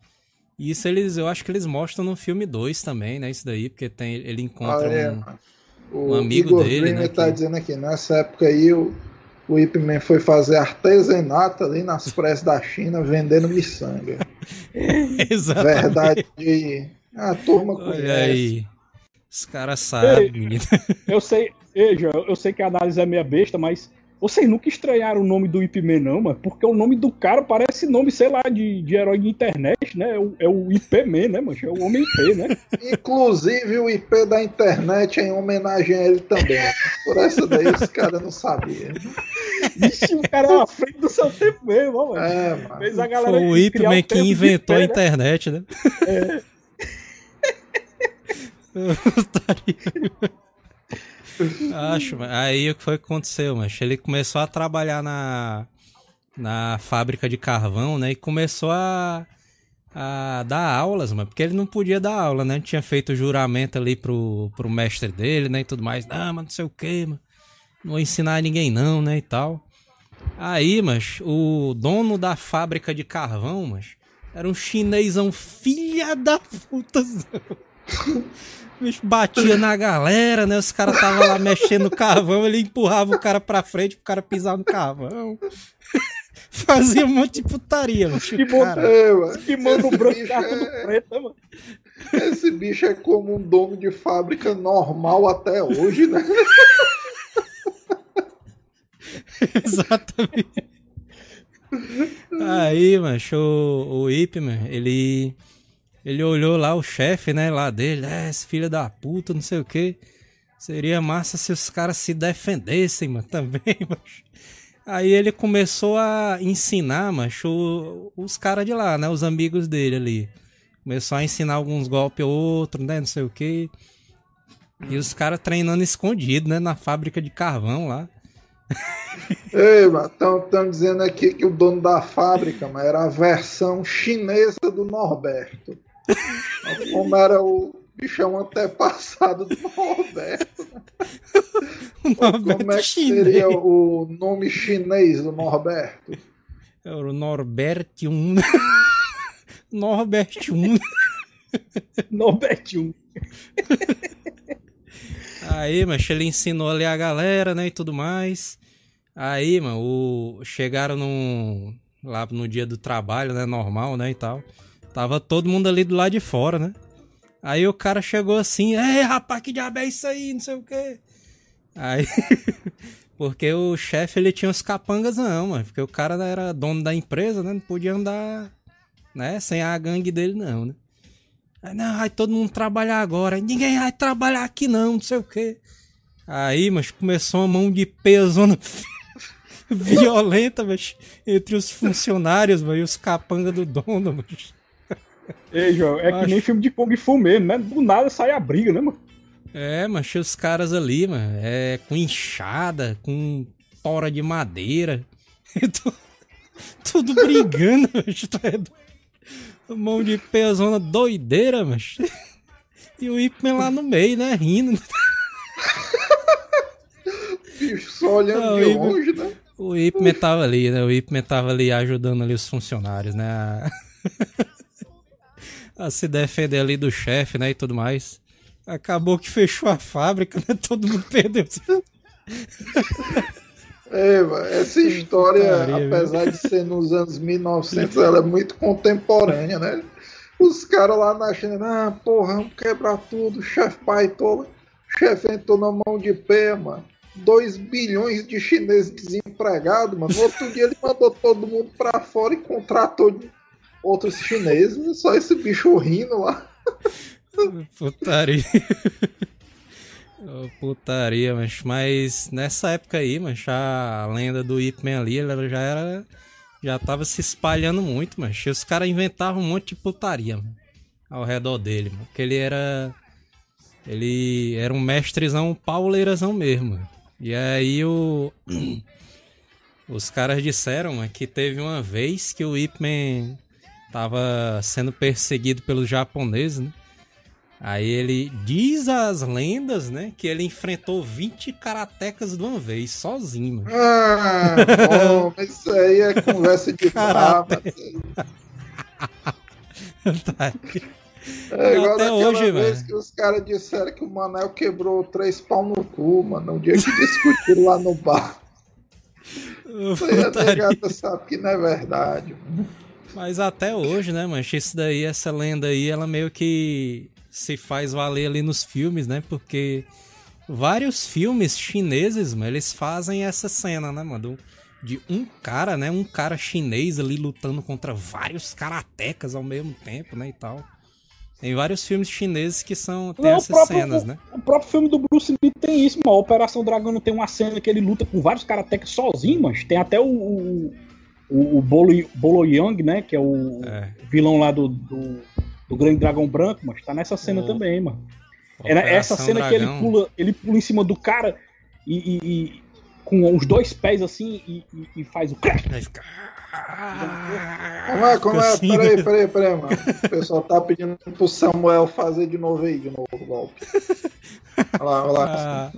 Isso eles, eu acho que eles mostram no filme 2 também, né? Isso daí, porque tem, ele encontra ah, é. um, um, amigo Igor dele. O né, tá que... dizendo aqui, nessa época aí o, o Ip Man foi fazer artesanato ali nas praias da China vendendo miçanga. Exatamente. Verdade. A turma Olha conhece. aí. Os caras sabem, menino. Eu sei, eu, eu sei que a análise é meia besta, mas vocês nunca estranharam o nome do Ip Man, não, mano? Porque o nome do cara parece nome, sei lá, de, de herói de internet, né? É o, é o IP Man, né, mano? É o Homem IP, né? Inclusive o IP da internet é em homenagem a ele também. Por essa daí os caras não sabiam. Ixi, o cara é à frente do seu tempo mesmo, mano. É, mano. Fez a galera Foi o IP Man que inventou a né? internet, né? É. Acho, aí o que foi que aconteceu, mas ele começou a trabalhar na, na fábrica de carvão, né? E começou a, a dar aulas, mano, porque ele não podia dar aula, né? Tinha feito juramento ali pro, pro mestre dele, né? E tudo mais. Ah, mas não sei o que, mano. Não vou ensinar ninguém não, né? E tal. Aí, mas o dono da fábrica de carvão, mas era um chinesão filha da puta. O bicho batia na galera, né? Os caras estavam lá mexendo no carvão, ele empurrava o cara pra frente pro cara pisar no carvão. Fazia um monte de putaria, mano. Que cara. É, mano. Que mano branco é... preto, mano? Esse bicho é como um dono de fábrica normal até hoje, né? Exatamente. Aí, mano, o, o Ip, mano, ele ele olhou lá o chefe, né, lá dele, é, esse filho da puta, não sei o que. Seria massa se os caras se defendessem, mano, também, macho. Aí ele começou a ensinar, macho, os caras de lá, né, os amigos dele ali. Começou a ensinar alguns golpes ou outro, né, não sei o que. E os caras treinando escondido, né? Na fábrica de carvão lá. Ei, estão dizendo aqui que o dono da fábrica mano, era a versão chinesa do Norberto. Como era o bichão antepassado do Norberto. o Norberto Como é que chinês. seria o nome chinês do Norberto? Era o Norbertium. Norbertium. Norbertium. Aí, mas ele ensinou ali a galera, né, e tudo mais. Aí, mano, o... chegaram no... lá no dia do trabalho, né, normal, né, e tal. Tava todo mundo ali do lado de fora, né. Aí o cara chegou assim, ei, rapaz, que diabo é isso aí, não sei o quê. Aí, porque o chefe, ele tinha os capangas não, mano, porque o cara era dono da empresa, né, não podia andar, né, sem a gangue dele não, né. Aí, não, vai todo mundo trabalhar agora. Ninguém vai trabalhar aqui não, não sei o quê. Aí, mas começou uma mão de peso violenta, mas entre os funcionários, mas, e os capangas do dono, mas. Ei, João, é que nem filme de Kung Fu mesmo, né? Do nada sai a briga, né, mano? É, mas os caras ali, mano, é com enxada, com tora de madeira. tudo brigando, tu é Mão de pezona doideira, mas. E o Ipman lá no meio, né? Rindo. Bicho, só olhando Não, de longe, né? O Ipman tava ali, né? O Ipman tava ali ajudando ali os funcionários, né? A, se defender ali do chefe, né? E tudo mais. Acabou que fechou a fábrica, né? Todo mundo perdeu. É, essa história, apesar de ser nos anos 1900, ela é muito contemporânea, né? Os caras lá na China, ah, porra, vamos quebrar tudo, chefe o chefe entrou na mão de pé, mano. 2 bilhões de chineses desempregados, mano. No outro dia ele mandou todo mundo pra fora e contratou outros chineses, só esse bicho rindo lá. Putaria. Putaria, mas, mas nessa época aí, mas a lenda do Ip Man ali, ela já era. Já tava se espalhando muito, mas os caras inventavam um monte de putaria mano, ao redor dele, mano, porque ele era. Ele era um mestrezão pauleirazão mesmo. E aí o. Os caras disseram mano, que teve uma vez que o Ip Man tava sendo perseguido pelos japoneses, né? Aí ele diz as lendas, né, que ele enfrentou 20 karatecas de uma vez, sozinho. Mano. Ah, bom, isso aí é conversa de brava. tá é igual Até hoje, vez mano. que os caras disseram que o Manel quebrou três pau no cu, mano, um dia que discutiram lá no bar. Isso aí a negada sabe que não é verdade, mano. Mas até hoje, né, mancha, isso daí, essa lenda aí, ela meio que se faz valer ali nos filmes, né? Porque vários filmes chineses, mano, eles fazem essa cena, né, mano? De um cara, né? Um cara chinês ali lutando contra vários karatecas ao mesmo tempo, né? E tal. Tem vários filmes chineses que são tem não, essas próprio, cenas, né? O próprio filme do Bruce Lee tem isso, mano. A Operação Dragão tem uma cena que ele luta com vários karatecas sozinho, mas tem até o, o, o, o Bolo, Bolo Young, né? Que é o é. vilão lá do, do do Grande Dragão Branco, mas tá nessa cena oh. também, mano. É essa cena Dragão. que ele pula, ele pula em cima do cara e, e, e com os dois pés assim e, e faz o crack. Como é, como é? Assim, peraí, peraí, peraí, mano. O pessoal tá pedindo pro Samuel fazer de novo aí, de novo o golpe. Olha lá, olha lá. Ah,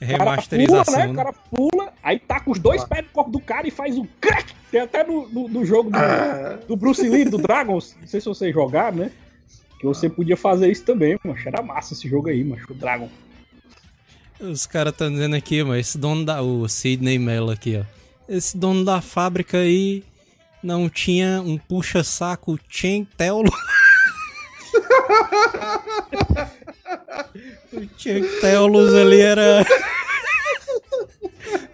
remasterização. Pula, né? O cara pula, aí tá com os dois pés no corpo do cara e faz o crack. Tem até no, no, no jogo do, ah. do Bruce Lee, do Dragons. Não sei se vocês jogaram, né? Que você podia fazer isso também, mano. Era massa esse jogo aí, mano. O Dragon. Os caras estão dizendo aqui, mano, esse dono da. O Sidney Mello aqui, ó. Esse dono da fábrica aí não tinha um puxa-saco Chen Telo. o Chen Telos ali era.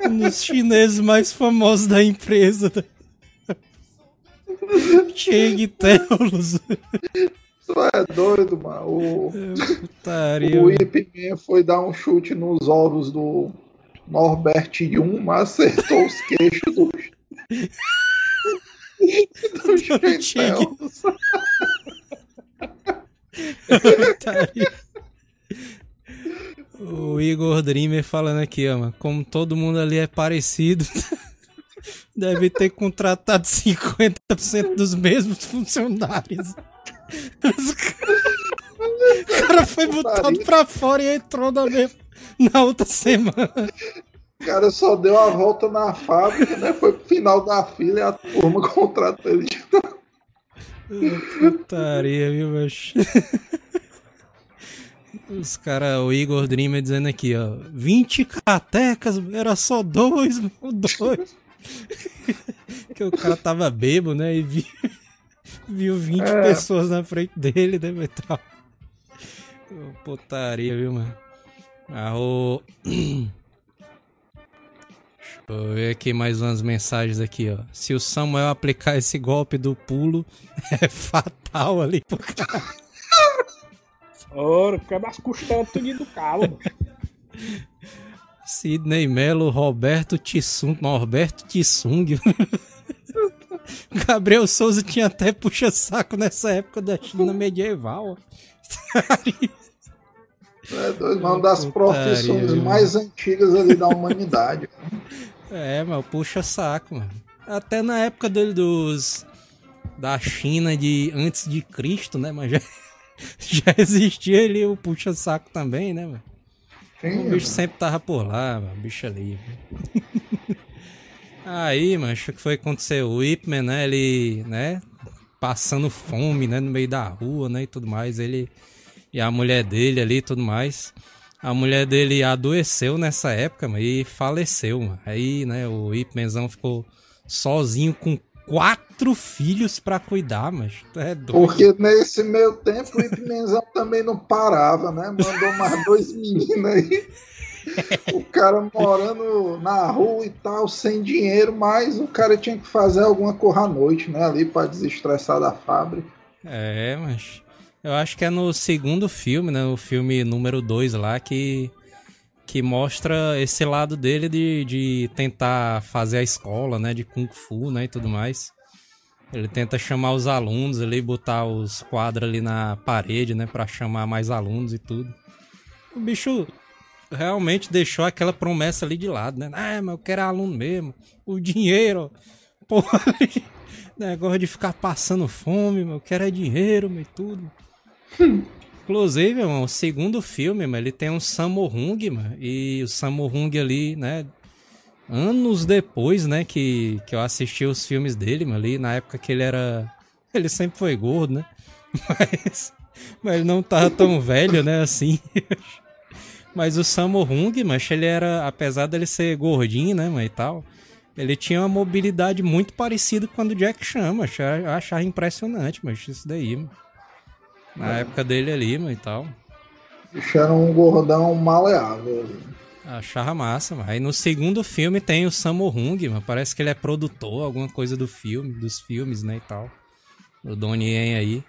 um dos chineses mais famosos da empresa. Cheng Telos. Tu é doido, mano. O, Putaria, o Ip Man foi dar um chute nos ovos do Norbert Jung, mas acertou os queixos do. do Chantelos. Igor Dreamer falando aqui, ó, mano. Como todo mundo ali é parecido, deve ter contratado 50% dos mesmos funcionários. O cara foi botado pra fora e entrou na, mesma, na outra semana. O cara só deu a volta na fábrica, né? Foi pro final da fila e a turma contratou ele de Putaria, viu, macho? Os caras, o Igor Dreamer dizendo aqui, ó. 20 catecas, era só dois, dois. que o cara tava bebo, né? E viu, viu 20 é. pessoas na frente dele, né, metal? Putaria, viu, mano? Ah, o. Eu ver aqui mais umas mensagens aqui, ó. Se o Samuel aplicar esse golpe do pulo, é fatal ali pro cara. Ora, quebra as costelas tudo do calo. Sidney Melo, Roberto Tissung. Roberto Tissung. Gabriel Souza tinha até puxa-saco nessa época da China medieval. É dois, uma das profissões mais antigas ali da humanidade. É, mas puxa-saco, mano. Até na época dele dos. Da China de antes de Cristo, né? Mas já, já existia ali o puxa-saco também, né, mano? Sim, o bicho sempre tava por lá, mano. O bicho ali. Aí, mano, acho que foi acontecer o Whipman, né? Ele, né? Passando fome, né? No meio da rua, né? E tudo mais. Ele e a mulher dele ali e tudo mais. A mulher dele adoeceu nessa época, mano, e faleceu, mano. Aí, né, o Whipmanzão ficou sozinho com quatro filhos para cuidar, mas é doido. Porque nesse meio tempo o Ipmenzão também não parava, né? Mandou mais dois meninos aí. O cara morando na rua e tal, sem dinheiro, mas o cara tinha que fazer alguma coisa à noite, né? Ali para desestressar da fábrica. É, mas eu acho que é no segundo filme, né? O filme número 2 lá que que mostra esse lado dele de, de tentar fazer a escola, né, de Kung Fu, né, e tudo mais. Ele tenta chamar os alunos ali, botar os quadros ali na parede, né, para chamar mais alunos e tudo. O bicho realmente deixou aquela promessa ali de lado, né? Ah, mas eu quero aluno mesmo. O dinheiro, porra, negócio de ficar passando fome, eu quero é dinheiro, e tudo. Inclusive, irmão, o segundo filme, ele tem um Sammo Hung, mano, e o Sammo Hung ali, né, anos depois, né, que, que eu assisti os filmes dele, mano, ali na época que ele era... Ele sempre foi gordo, né? Mas, mas ele não tava tão velho, né, assim. Mas o Sammo Hung, mas ele era, apesar dele ser gordinho, né, mano, e tal, ele tinha uma mobilidade muito parecida com a do Jack Chan, mas eu achava impressionante, mas isso daí, mano. Na é. época dele ali, mano, e tal. Bicho era um gordão maleável. Achava massa, mano. Aí no segundo filme tem o Sammo Hung, mano. Parece que ele é produtor, alguma coisa do filme, dos filmes, né, e tal. O Donnie Yen aí.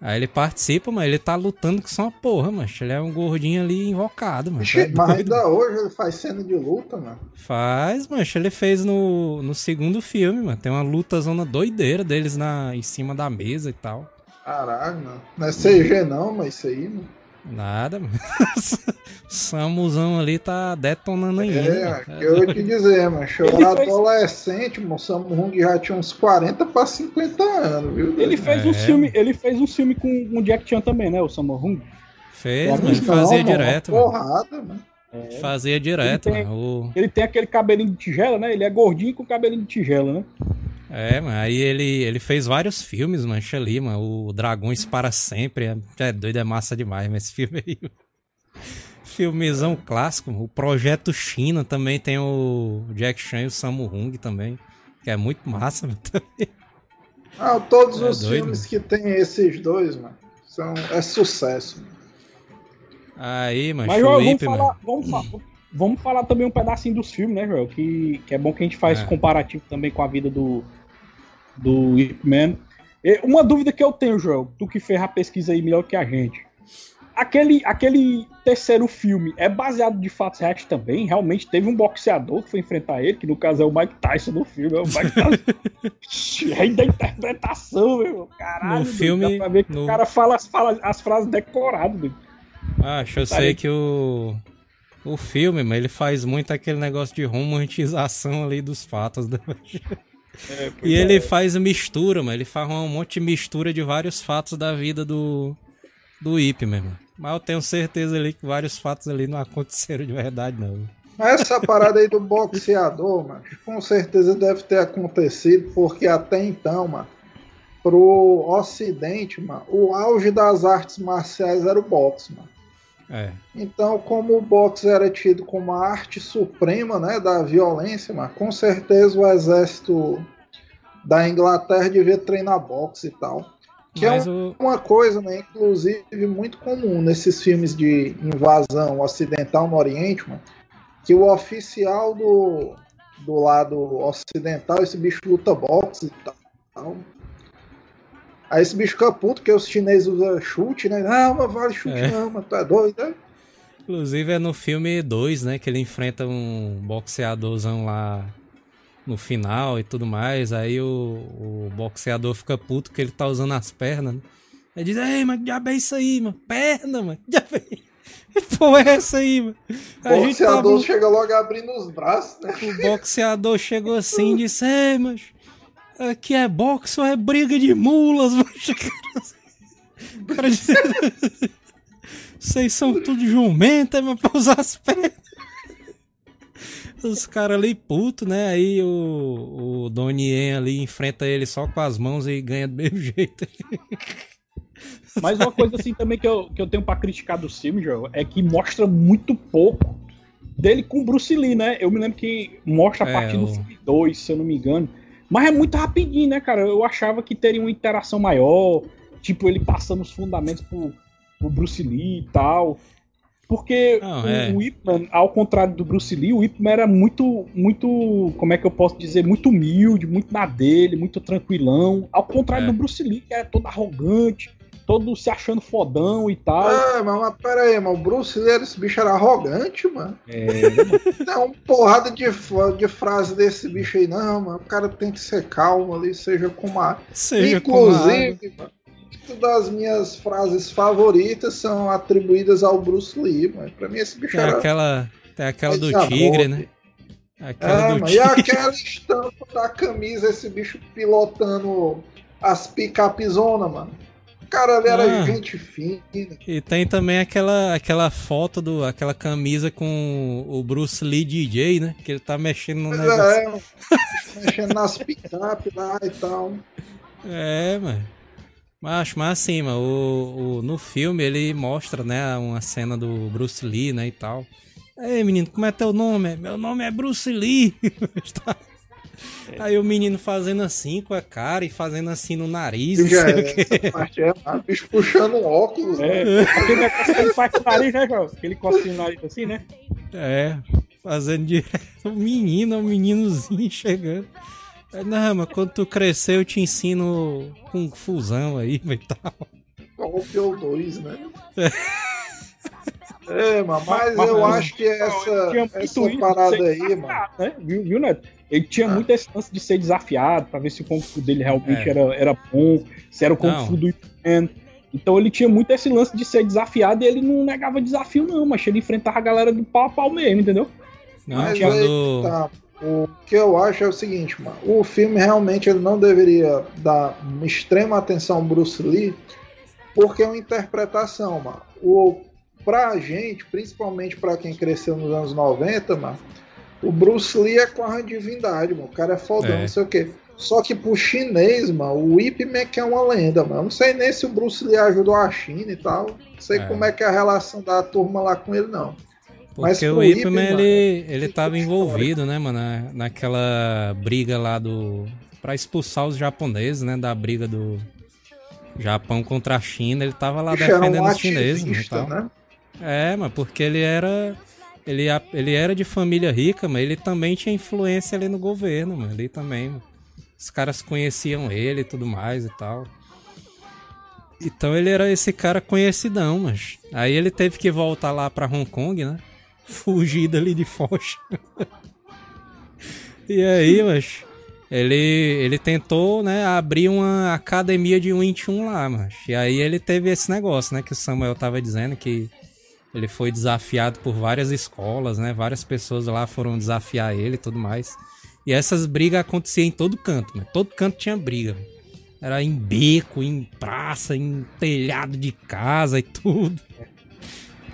Aí ele participa, mas ele tá lutando com só uma porra, mano. Ele é um gordinho ali invocado, mano. Tá mas ainda hoje ele faz cena de luta, mano. Faz, mano. Ele fez no, no segundo filme, mano. Tem uma luta zona doideira deles na, em cima da mesa e tal. Caralho, não. Não é CG não, mas isso aí, mano. Nada, mano. Samusão ali tá detonando ainda. É, que eu ia te dizer, mano. Eu era adolescente, mano. Samu Hung já tinha uns 40 pra 50 anos, viu? Ele fez, é. um, filme, ele fez um filme com o Jack Chan também, né? O Samu Hung. Fez, mas ele fazia não, direto, mano. Porrada, mano. É. Fazia direto, ele tem, mano. O... Ele tem aquele cabelinho de tigela, né? Ele é gordinho com cabelinho de tigela, né? É, mas aí ele, ele fez vários filmes, mancha ali, mano. O Dragões para Sempre. É, é doido, é massa demais, mas esse filme aí. Filmezão clássico. O Projeto China também tem o Jack Chan e o Sammo Hung também. Que é muito massa também. Ah, todos é os doido, filmes mano. que tem esses dois, mano, são, é sucesso. Mano. Aí, mano, Mas, Joel, vamos, falar, vamos, falar, vamos falar também um pedacinho dos filmes, né, Joel? Que, que é bom que a gente faz é. comparativo também com a vida do, do Ip Man. Uma dúvida que eu tenho, Joel, tu que fez a pesquisa aí melhor que a gente. Aquele, aquele terceiro filme é baseado de fatos reais também? Realmente teve um boxeador que foi enfrentar ele, que no caso é o Mike Tyson no filme. É o Mike Tyson. é da interpretação, meu. Caralho, no filme, dá pra ver que no... o cara fala as, fala as frases decoradas. Meu. Acho, eu tá sei que o o filme, mas ele faz muito aquele negócio de romantização ali dos fatos. Né? É, e ele é. faz mistura, mas ele faz um monte de mistura de vários fatos da vida do, do Ip mesmo. Mas eu tenho certeza ali que vários fatos ali não aconteceram de verdade, não. Essa parada aí do boxeador, mano, com certeza deve ter acontecido, porque até então, mano, pro ocidente, mano, o auge das artes marciais era o boxe, mano. É. Então, como o boxe era tido como a arte suprema, né, da violência, mano, com certeza o exército da Inglaterra devia treinar boxe e tal. Que Mas é o... uma coisa, né, inclusive muito comum nesses filmes de invasão ocidental no Oriente, mano, que o oficial do, do lado ocidental, esse bicho luta boxe e tal. Aí esse bicho fica puto, que os chineses usam chute, né? Não, mas vale chute é. não, mas tu é doido, né? Inclusive é no filme 2, né? Que ele enfrenta um boxeadorzão lá no final e tudo mais. Aí o, o boxeador fica puto que ele tá usando as pernas, né? Ele diz, ei, mas que diabo é isso aí, mano? Perna, mano. Que diabo é porra é essa aí, mano? O boxeador tava... chega logo abrindo os braços, né? O boxeador chegou assim e disse, ei, mas aqui é boxe ou é briga de mulas? O cara vocês são tudo jumenta, mas pra usar as pernas. Os caras ali puto, né? Aí o, o Donnie ali enfrenta ele só com as mãos e ganha do mesmo jeito. Mas uma coisa assim também que eu, que eu tenho para criticar do filme, Joel, é que mostra muito pouco dele com Bruce Lee, né? Eu me lembro que mostra a é, partir do filme 2, se eu não me engano. Mas é muito rapidinho, né, cara? Eu achava que teria uma interação maior, tipo, ele passando os fundamentos pro, pro Bruce Lee e tal. Porque não, o, é. o Ip Man, ao contrário do Bruce Lee, o Ip Man era muito, muito, como é que eu posso dizer, muito humilde, muito na dele, muito tranquilão. Ao contrário é. do Bruce Lee, que era todo arrogante, todo se achando fodão e tal. Ah, mas, mas pera aí, mano, o Bruce Lee, esse bicho era arrogante, mano. É. Tem uma porrada de, de frase desse bicho aí, não, mano, o cara tem que ser calmo ali, seja com a... Seja Inclusive, com mano, das minhas frases favoritas são atribuídas ao Bruce Lee, mas pra mim esse bicho tem era... Aquela, tem aquela do tigre, né? Aquela é, do tigre. E aquela estampa da camisa, esse bicho pilotando as picapezona, mano. Cara era ah, gente fina. E tem também aquela, aquela foto do aquela camisa com o Bruce Lee DJ, né? Que ele tá mexendo no negócio. É, mexendo nas picapes lá e tal. É, mano. Mas, mas assim, mano, o, o, no filme ele mostra, né, uma cena do Bruce Lee, né, e tal. Ei, menino, como é teu nome? Meu nome é Bruce Lee. Aí o menino fazendo assim com a cara e fazendo assim no nariz. Já é, essa parte é, a bicho puxando um óculos. É, né? aquele negócio que ele faz com o nariz, né, João? Aquele costinho no nariz assim, né? É, fazendo direto. O menino, o meninozinho chegando. Não, mas quando tu crescer eu te ensino com fusão aí e tal. Golpe 2, né? É. É, mano, mas, mas eu acho que essa, essa parada aí, mano. Né? Viu, viu, Neto? Ele tinha ah. muito esse lance de ser desafiado, pra ver se o Kung Fu dele realmente é. era, era bom, se era o Kung não. Fu do Ipan. Então ele tinha muito esse lance de ser desafiado e ele não negava desafio, não, mas ele enfrentava a galera do pau a pau mesmo, entendeu? Não, mas quando... Aí, tá. O que eu acho é o seguinte, mano, o filme realmente ele não deveria dar uma extrema atenção ao Bruce Lee, porque é uma interpretação, mano. O, pra gente, principalmente para quem cresceu nos anos 90, mano, o Bruce Lee é com a divindade, mano. O cara é fodão, é. não sei o quê. Só que pro chinês, mano, o Ip Man é uma lenda, mano. Eu não sei nem se o Bruce Lee ajudou a China e tal. Não sei é. como é que é a relação da turma lá com ele, não. Porque o Ip Man, ele, ele tava envolvido, né, mano, naquela briga lá do. pra expulsar os japoneses, né, da briga do Japão contra a China. Ele tava lá defendendo os chineses tal. Né? É, mas porque ele era. Ele, ele era de família rica, mas ele também tinha influência ali no governo, mano. Ele também. Mano. Os caras conheciam ele e tudo mais e tal. Então ele era esse cara conhecidão, mas. Aí ele teve que voltar lá pra Hong Kong, né? fugida ali de Foch. e aí, mas ele, ele tentou, né, abrir uma academia de Wing Chun lá, mas. E aí ele teve esse negócio, né, que o Samuel tava dizendo que Ele foi desafiado por várias escolas, né? Várias pessoas lá foram desafiar ele e tudo mais. E essas brigas aconteciam em todo canto, né? Todo canto tinha briga. Era em beco, em praça, em telhado de casa e tudo.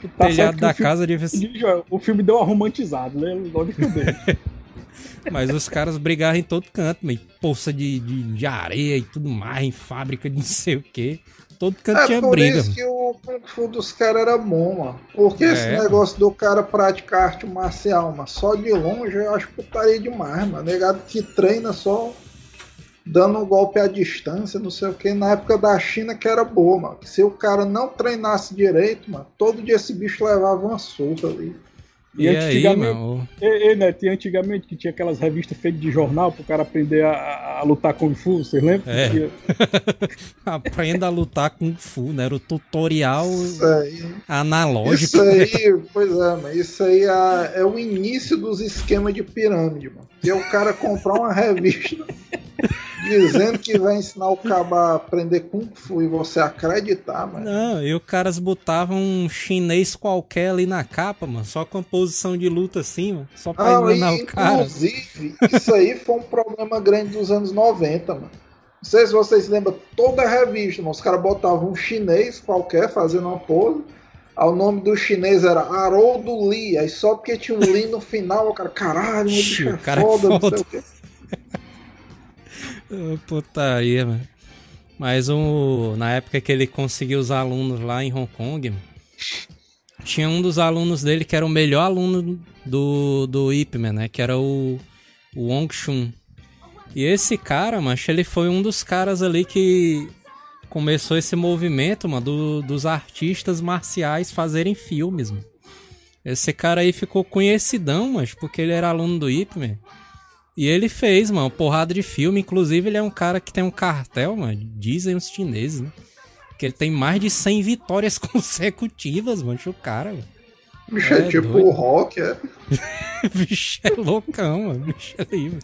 O tá telhado da casa devia ser. O filme deu uma romantizada, né? Mas os caras brigavam em todo canto, meio poça de, de, de, areia e tudo mais, em fábrica de não sei o que. Todo canto é tinha briga. Isso que o Kung Fu dos caras era bom, mano. Porque é. esse negócio do cara praticar arte marcial, mano, só de longe eu acho putaria demais, mano. Negado que treina só dando um golpe à distância, não sei o que, na época da China que era boa, mano. Se o cara não treinasse direito, mano, todo dia esse bicho levava uma surra ali. E, e antigamente, aí, mano? E, e, né, tinha antigamente que tinha aquelas revistas feitas de jornal pro cara aprender a, a lutar Kung Fu, vocês lembram? É. Aprenda a lutar Kung Fu, né? Era o tutorial analógico. Isso aí, pois é, mas isso aí é, é o início dos esquemas de pirâmide, mano. E o cara comprar uma revista dizendo que vai ensinar o cabo a aprender Kung Fu e você acreditar, mano. Não, e os caras botavam um chinês qualquer ali na capa, mano, só com a posição de luta assim, mano, só pra ah, enganar o cara. Inclusive, isso aí foi um problema grande dos anos 90, mano. Não sei se vocês lembram, toda a revista, mano, os caras botavam um chinês qualquer fazendo uma pose. O nome do chinês era Haroldo Lee, aí só porque tinha um Lee no final, o cara, caralho, meu bicho é cara foda, é foda, não sei o quê. Putaria, mano. Mas um, na época que ele conseguiu os alunos lá em Hong Kong, tinha um dos alunos dele que era o melhor aluno do, do Ip Man, né? Que era o, o Wong Chun. E esse cara, mancha, ele foi um dos caras ali que começou esse movimento, mano, do, dos artistas marciais fazerem filmes, mano. Esse cara aí ficou conhecidão, mas porque ele era aluno do Ip Man. E ele fez, mano, porrada de filme. Inclusive, ele é um cara que tem um cartel, mano. Dizem os chineses, né? Que ele tem mais de 100 vitórias consecutivas, mano. O cara, mano. Bicho é, é tipo doido. o rock, é? bicho é loucão, mano. Bicho é livre.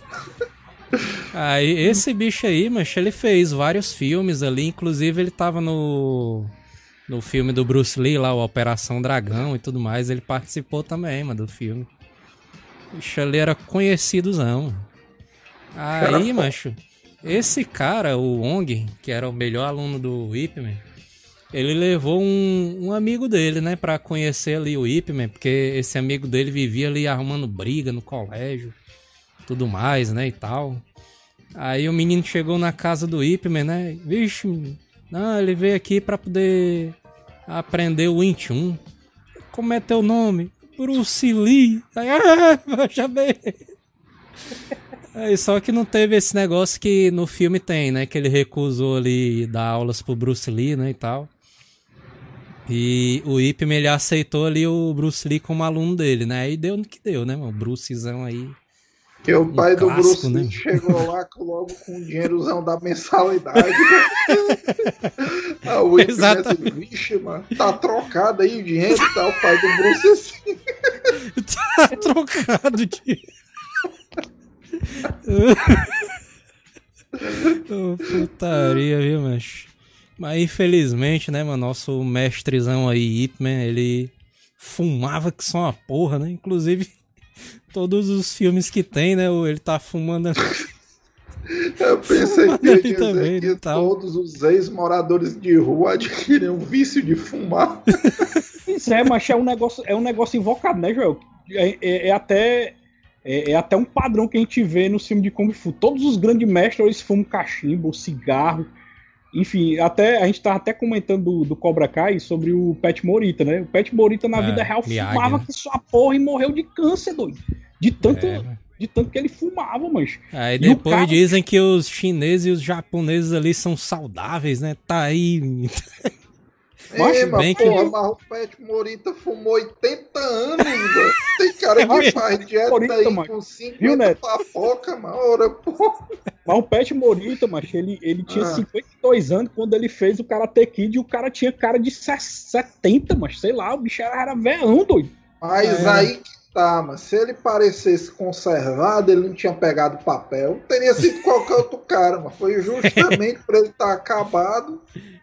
Aí, esse bicho aí, mano, ele fez vários filmes ali. Inclusive, ele tava no. No filme do Bruce Lee, lá, o Operação Dragão e tudo mais. Ele participou também, mano, do filme. Bicho, ele era conhecidozão. Aí, macho, esse cara, o Ong, que era o melhor aluno do Ipman, ele levou um, um, amigo dele, né, pra conhecer ali o Ipman, porque esse amigo dele vivia ali arrumando briga no colégio, tudo mais, né, e tal. Aí o menino chegou na casa do Ipman, né, vixe, não, ele veio aqui pra poder aprender o 21. Como é teu nome? Bruce Lee. Aí, ah, já bem. Aí, só que não teve esse negócio que no filme tem, né? Que ele recusou ali dar aulas pro Bruce Lee, né? E tal. E o Ip ele aceitou ali o Bruce Lee como aluno dele, né? Aí deu no que deu, né, mano? O Brucezão aí que o pai um do clássico, Bruce né? chegou lá logo com o dinheirozão da mensalidade. ah, o Exatamente. Vixe, mano, tá trocado aí o dinheiro, tá? O pai do Bruce assim. tá trocado o dinheiro. oh, putaria, viu, mas. Mas infelizmente, né, mano, nosso mestrezão aí, Ip Man, ele fumava que só uma porra, né? Inclusive todos os filmes que tem, né? Ele tá fumando. Eu pensei que, ele também, que todos os ex-moradores de rua adquirem um vício de fumar. Isso é, mas é um negócio, é um negócio invocado, né, Joel? É, é, é até é, é, até um padrão que a gente vê no filme de Kung Fu. Todos os grandes mestres eles fumam cachimbo, cigarro. Enfim, até a gente tava até comentando do, do Cobra Kai sobre o Pet Morita, né? O Pet Morita na é, vida real fumava que sua porra e morreu de câncer, doido. De tanto, é. de tanto que ele fumava, mas. Aí depois cara... dizem que os chineses e os japoneses ali são saudáveis, né? Tá aí. Mas, bem porra, que... mas o Pet Morita fumou 80 anos, mano. Tem cara que faz dieta Morita, aí mano. com 50 Viu, Neto? papoca, mano. Ora, porra. Mas o Pet Morita, macho, ele, ele tinha ah. 52 anos quando ele fez o Karate Kid e o cara tinha cara de 70, mas sei lá, o bicho era, era veão, doido. Mas é. aí tá, mas se ele parecesse conservado, ele não tinha pegado papel, teria sido qualquer outro cara, mas foi justamente pra ele estar tá acabado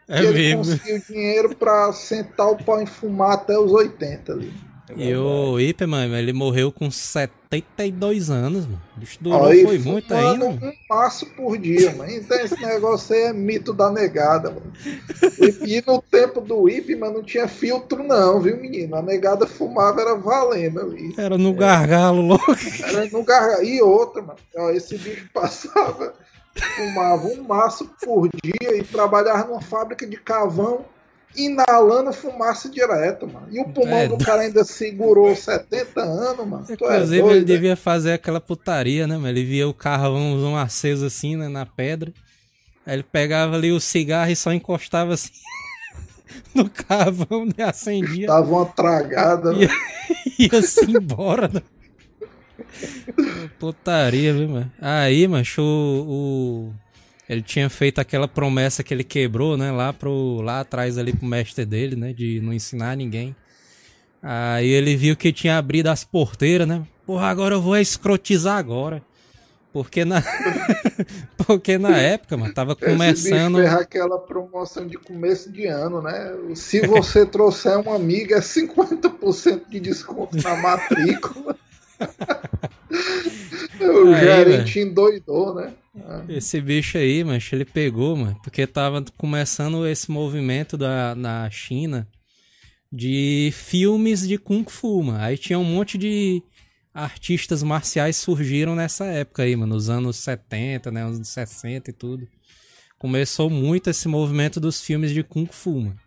É ele mesmo. conseguiu dinheiro pra sentar o pau em fumar até os 80 ali. É e o Ipe, mano, ele morreu com 72 anos, mano. O bicho durou, Aí, foi muito ainda. um passo por dia, mano. Então esse negócio aí é mito da negada, mano. E, e no tempo do Ipe, mano, não tinha filtro não, viu, menino? A negada fumava, era valendo ali. Era no gargalo, louco. Era no gargalo. E outra, mano. Ó, esse bicho passava, fumava um maço por dia e trabalhava numa fábrica de cavão inalando fumaça direto, mano. E o pulmão é, do cara ainda segurou 70 anos, mano. É Inclusive, é doido, ele devia fazer aquela putaria, né, mano? Ele via o carvão aceso assim, né, na pedra. Aí ele pegava ali o cigarro e só encostava assim no carvão e acendia. Tava uma tragada, ia, ia-se embora, né? Putaria, viu, mano? Aí, macho, o ele tinha feito aquela promessa que ele quebrou, né, lá pro lá atrás ali pro mestre dele, né, de não ensinar ninguém. Aí ele viu que tinha abrido as porteiras, né? Porra, agora eu vou escrotizar agora. Porque na porque na época, mano, tava começando Esse aquela promoção de começo de ano, né? Se você trouxer uma amiga é 50% de desconto na matrícula. o aí, gerente véio. endoidou, né? Ah. Esse bicho aí, mas ele pegou, mano, porque tava começando esse movimento da, na China de filmes de Kung Fu, mano. Aí tinha um monte de artistas marciais surgiram nessa época aí, mano, nos anos 70, né, anos 60 e tudo. Começou muito esse movimento dos filmes de Kung Fu, mano.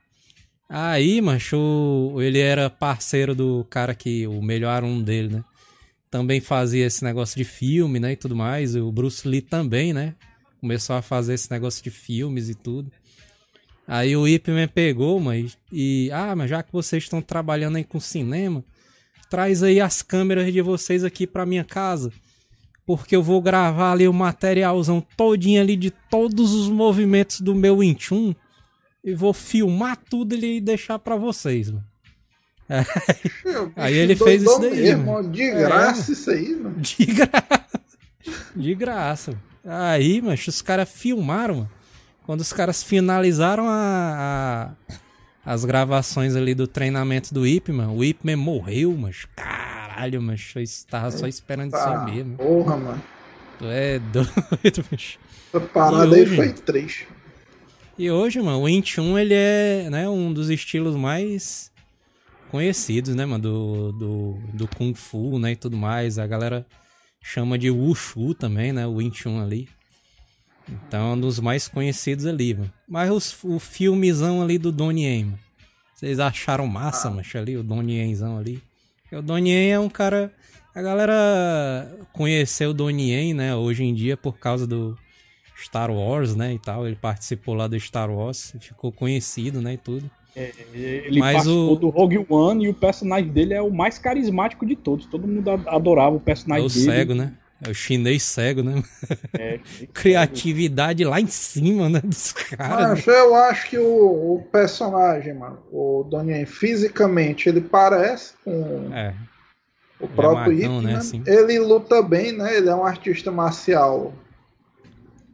Aí, macho, ele era parceiro do cara que, o melhor um dele, né? Também fazia esse negócio de filme, né, e tudo mais. O Bruce Lee também, né, começou a fazer esse negócio de filmes e tudo. Aí o Ip me pegou, mas e ah, mas já que vocês estão trabalhando aí com cinema, traz aí as câmeras de vocês aqui para minha casa, porque eu vou gravar ali o materialzão todinho ali de todos os movimentos do meu Inchun e vou filmar tudo ali e deixar para vocês, mano. Aí ele fez isso daí. Mesmo, de graça é, isso aí, mano. De graça. De graça. Aí, mas os caras filmaram, mano. Quando os caras finalizaram a, a, as gravações ali do treinamento do Ip, mano, o Ip man morreu, mas caralho, mas eu estava só esperando isso aí mesmo. Porra, mano. Tu é doido. Essa parada aí foi triste. E hoje, mano, o Int 1 ele é né, um dos estilos mais conhecidos, né, mano, do, do, do Kung Fu, né, e tudo mais. A galera chama de Wushu também, né, o Wing Chun ali. Então, é um dos mais conhecidos ali, mano. Mas os, o filmezão ali do Donnie Yen, mano. Vocês acharam massa, ah. macho, ali, o Donnie Yenzão ali? Porque o Donnie Yen é um cara... A galera conheceu o Donnie Yen, né, hoje em dia por causa do Star Wars, né, e tal. Ele participou lá do Star Wars, ficou conhecido, né, e tudo. É, ele Mas participou o... do Rogue One e o personagem dele é o mais carismático de todos. Todo mundo adorava o personagem é o dele. cego, né? É o chinês cego, né? É, Criatividade lá em cima, né? Dos caras. Mas eu acho que o, o personagem, mano, o Donnie fisicamente, ele parece com é. o próprio é Ip, né? Assim. Ele luta bem, né? Ele é um artista marcial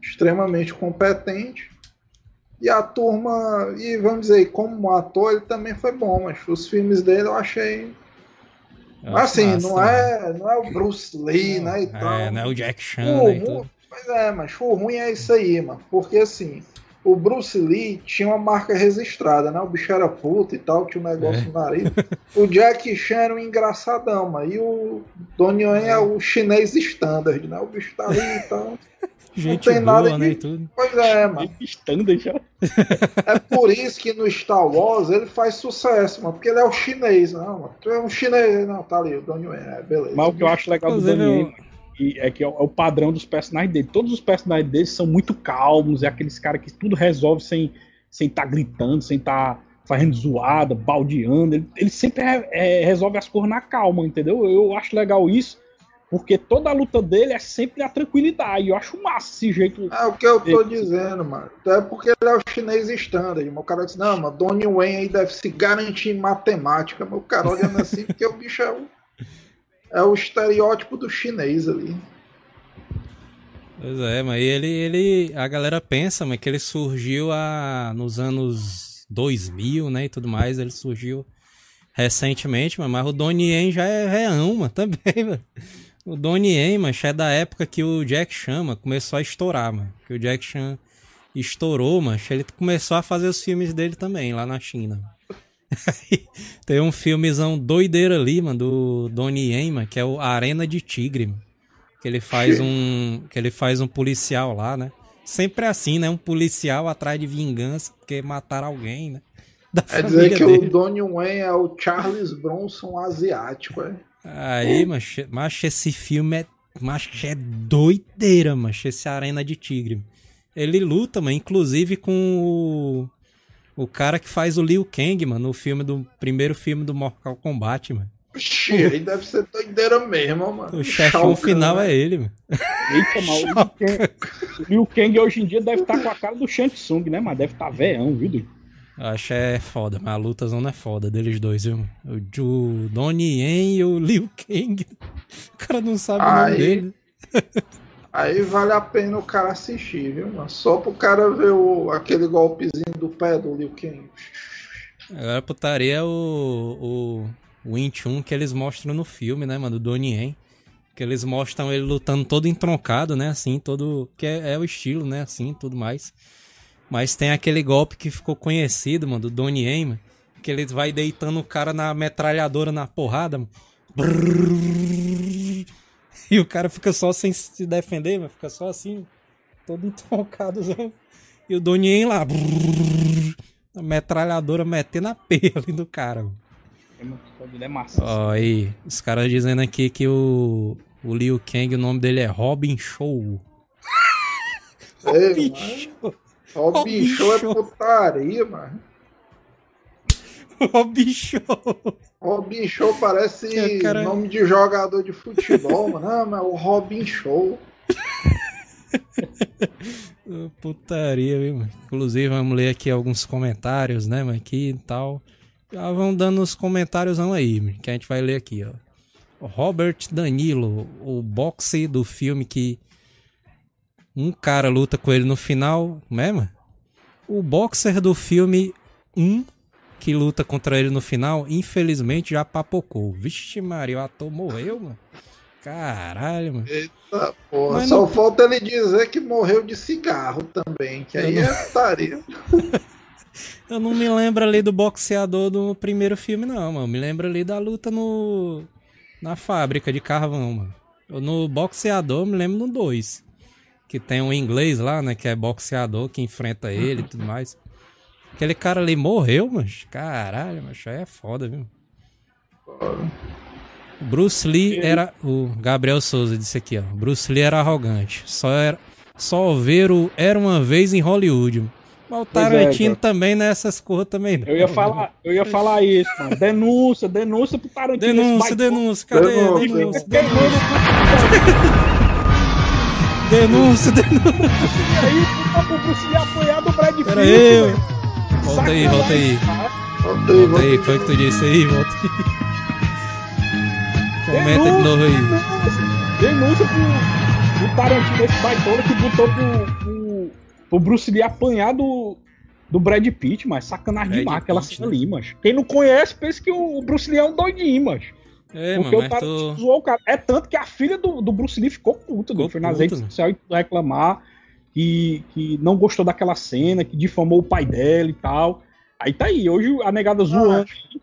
extremamente competente. E a turma, e vamos dizer, como ator, ele também foi bom, mas os filmes dele eu achei. Eu assim, massa, não, é, não é o Bruce Lee, não, né? E é, tal. não é o Jack Chan, né? Ruim, pois é, mas o ruim é isso aí, mano. Porque assim, o Bruce Lee tinha uma marca registrada, né? O bicho era puto e tal, tinha um negócio é. no nariz. o Jack Chan era um engraçadão, mano. E o Donnie Yen é o chinês standard, né? O bicho tá ali e tal. Gente não tem boa, nada de... né, e tudo. Pois é, mano. já. É por isso que no Star Wars ele faz sucesso, mano. Porque ele é o chinês, não, mano. Tu é um chinês, não, tá ali, o Donnie Yen, é, beleza. Mas o que eu acho legal do Donnie Yen é que é o padrão dos personagens dele. Todos os personagens dele são muito calmos, é aqueles caras que tudo resolve sem sem estar tá gritando, sem estar tá fazendo zoada, baldeando. Ele, ele sempre é, é, resolve as coisas na calma, entendeu? Eu acho legal isso. Porque toda a luta dele é sempre a tranquilidade. Eu acho massa esse jeito. É o que eu tô dizendo, mano. É porque ele é o chinês standard. O cara diz, não, mano, Donnie Wen aí deve se garantir em matemática. Meu cara olhando assim, porque o bicho é o, é o estereótipo do chinês ali. Pois é, mas ele, ele. A galera pensa, mas que ele surgiu a, nos anos 2000, né? E tudo mais. Ele surgiu recentemente, mas o Donnie Yen já é reão, mano, também, mano. O Donnie Yen, mano, é da época que o Jack Chan, começou a estourar, mano. Que o Jack Chan estourou, mano. Ele começou a fazer os filmes dele também, lá na China. Tem um filmezão doideiro ali, mano, do Donnie Yen, que é o Arena de Tigre, mano que ele faz um que ele faz um policial lá, né? Sempre assim, né? Um policial atrás de vingança porque mataram alguém, né? Da Quer dizer que dele. o Donnie Wayne é o Charles Bronson asiático, é? Aí, macho, macho, esse filme é, macho, é doideira, macho, esse Arena de Tigre. Ele luta, mano, inclusive com o, o cara que faz o Liu Kang, mano, no filme do primeiro filme do Mortal Kombat, mano. Oxi, aí deve ser doideira mesmo, mano. O chefão final né? é ele, mano. Eita, mano. O Liu Kang hoje em dia deve estar tá com a cara do Shang Tsung, né? Mas deve estar tá veão, viu, Acho é foda, mas a luta não é foda deles dois, viu? O, Donnie Yen e o Liu Kang. O cara não sabe aí, o nome dele. Aí vale a pena o cara assistir, viu? Só pro cara ver o, aquele golpezinho do pé do Liu Kang. Agora putaria é o, o o Int 1 que eles mostram no filme, né, mano, do Donnie Yen. Que eles mostram ele lutando todo entroncado, né, assim, todo... Que é, é, o estilo, né, assim, tudo mais. Mas tem aquele golpe que ficou conhecido, mano, do Donnie Yen, mano, que ele vai deitando o cara na metralhadora na porrada, mano. E o cara fica só sem se defender, mano, fica só assim, todo entroncado. E o Donnie Yen lá... A metralhadora metendo a peia ali do cara, mano. É massa. Ó, aí, os caras dizendo aqui que o, o Liu Kang, o nome dele é Robin Show. Robin Show. Robin Show é putaria, mano. Robin Show. Robin Show parece cara... nome de jogador de futebol, mano. Não, mas é o Robin Show. Putaria, viu? Inclusive, vamos ler aqui alguns comentários, né, mas aqui e tal. Já vão dando os comentários aí, que a gente vai ler aqui, ó. Robert Danilo, o boxe do filme que um cara luta com ele no final, mesmo? O boxer do filme 1 que luta contra ele no final, infelizmente já papocou. Vixe, Maria, o ator morreu, mano. Caralho, mano. Eita porra, Mas só não... falta ele dizer que morreu de cigarro também, que aí não... é putaria. Eu não me lembro ali do boxeador do primeiro filme, não, mano. Me lembro ali da luta no. Na fábrica de carvão, mano. Eu, no boxeador, me lembro no 2. Que tem um inglês lá, né? Que é boxeador que enfrenta ele e tudo mais. Aquele cara ali morreu, mano. Caralho, mas aí é foda, viu? Bruce Lee era. O Gabriel Souza disse aqui, ó. Bruce Lee era arrogante. Só era. Só ver o Era uma vez em Hollywood. Mas o Tarantino é, também nessas cores também não. Eu ia falar, eu ia falar isso, mano. Denúncia, denúncia pro Tarantino. Denúncia, denúncia, cadê? Denúncia, denúncia. Denúncia, denúncia. E aí, pro Bruce Lee apoiar do Brad Pitt. Pera aí, Volta aí, volta aí. Volta aí, volta aí. Foi que tu disse aí, volta aí. Comenta de novo aí. Denúncia pro, pro Tarantino, esse baitola que botou pro, pro o Bruce Lee apanhar do, do Brad Pitt, mas sacanagem Brad demais aquela cena né? ali, mas. Quem não conhece pensa que o Bruce Lee é um doidinho, mas. É, Porque mano, o cara tô... zoou o cara. É tanto que a filha do, do Bruce Lee ficou puta, ficou foi nas redes sociais reclamar que, que não gostou daquela cena, que difamou o pai dela e tal. Aí tá aí, hoje a negada zoando. Ah,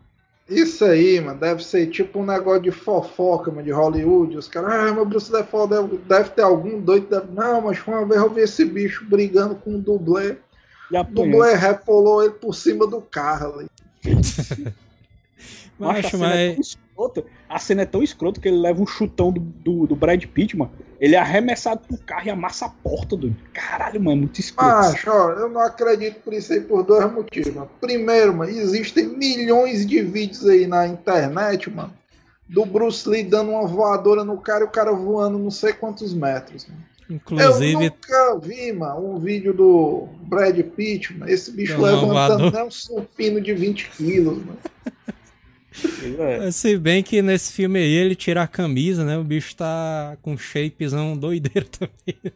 isso aí, mano, deve ser tipo um negócio de fofoca, mano, de Hollywood. Os caras, ah, meu Bruce Lee foda, deve ter algum doido. Deve... Não, mas uma vez eu vi esse bicho brigando com um dublê. O dublê repolou ele por cima do carro ali. mas, a, cena é escrota, a cena é tão escrota que ele leva um chutão do, do, do, Brad Pitt, mano. Ele é arremessado pro carro e amassa a porta, do Caralho, mano, é muito escroto. Macho, ó, eu não acredito por isso aí por dois motivos, mano. Primeiro, mano, existem milhões de vídeos aí na internet, mano, do Bruce Lee dando uma voadora no cara e o cara voando não sei quantos metros, mano. Inclusive. Eu nunca vi, mano, um vídeo do Brad Pitt, mano, esse bicho levantando né, um supino de 20 quilos, mano. É. Se bem que nesse filme aí ele tira a camisa, né? O bicho tá com shapezão doideiro também.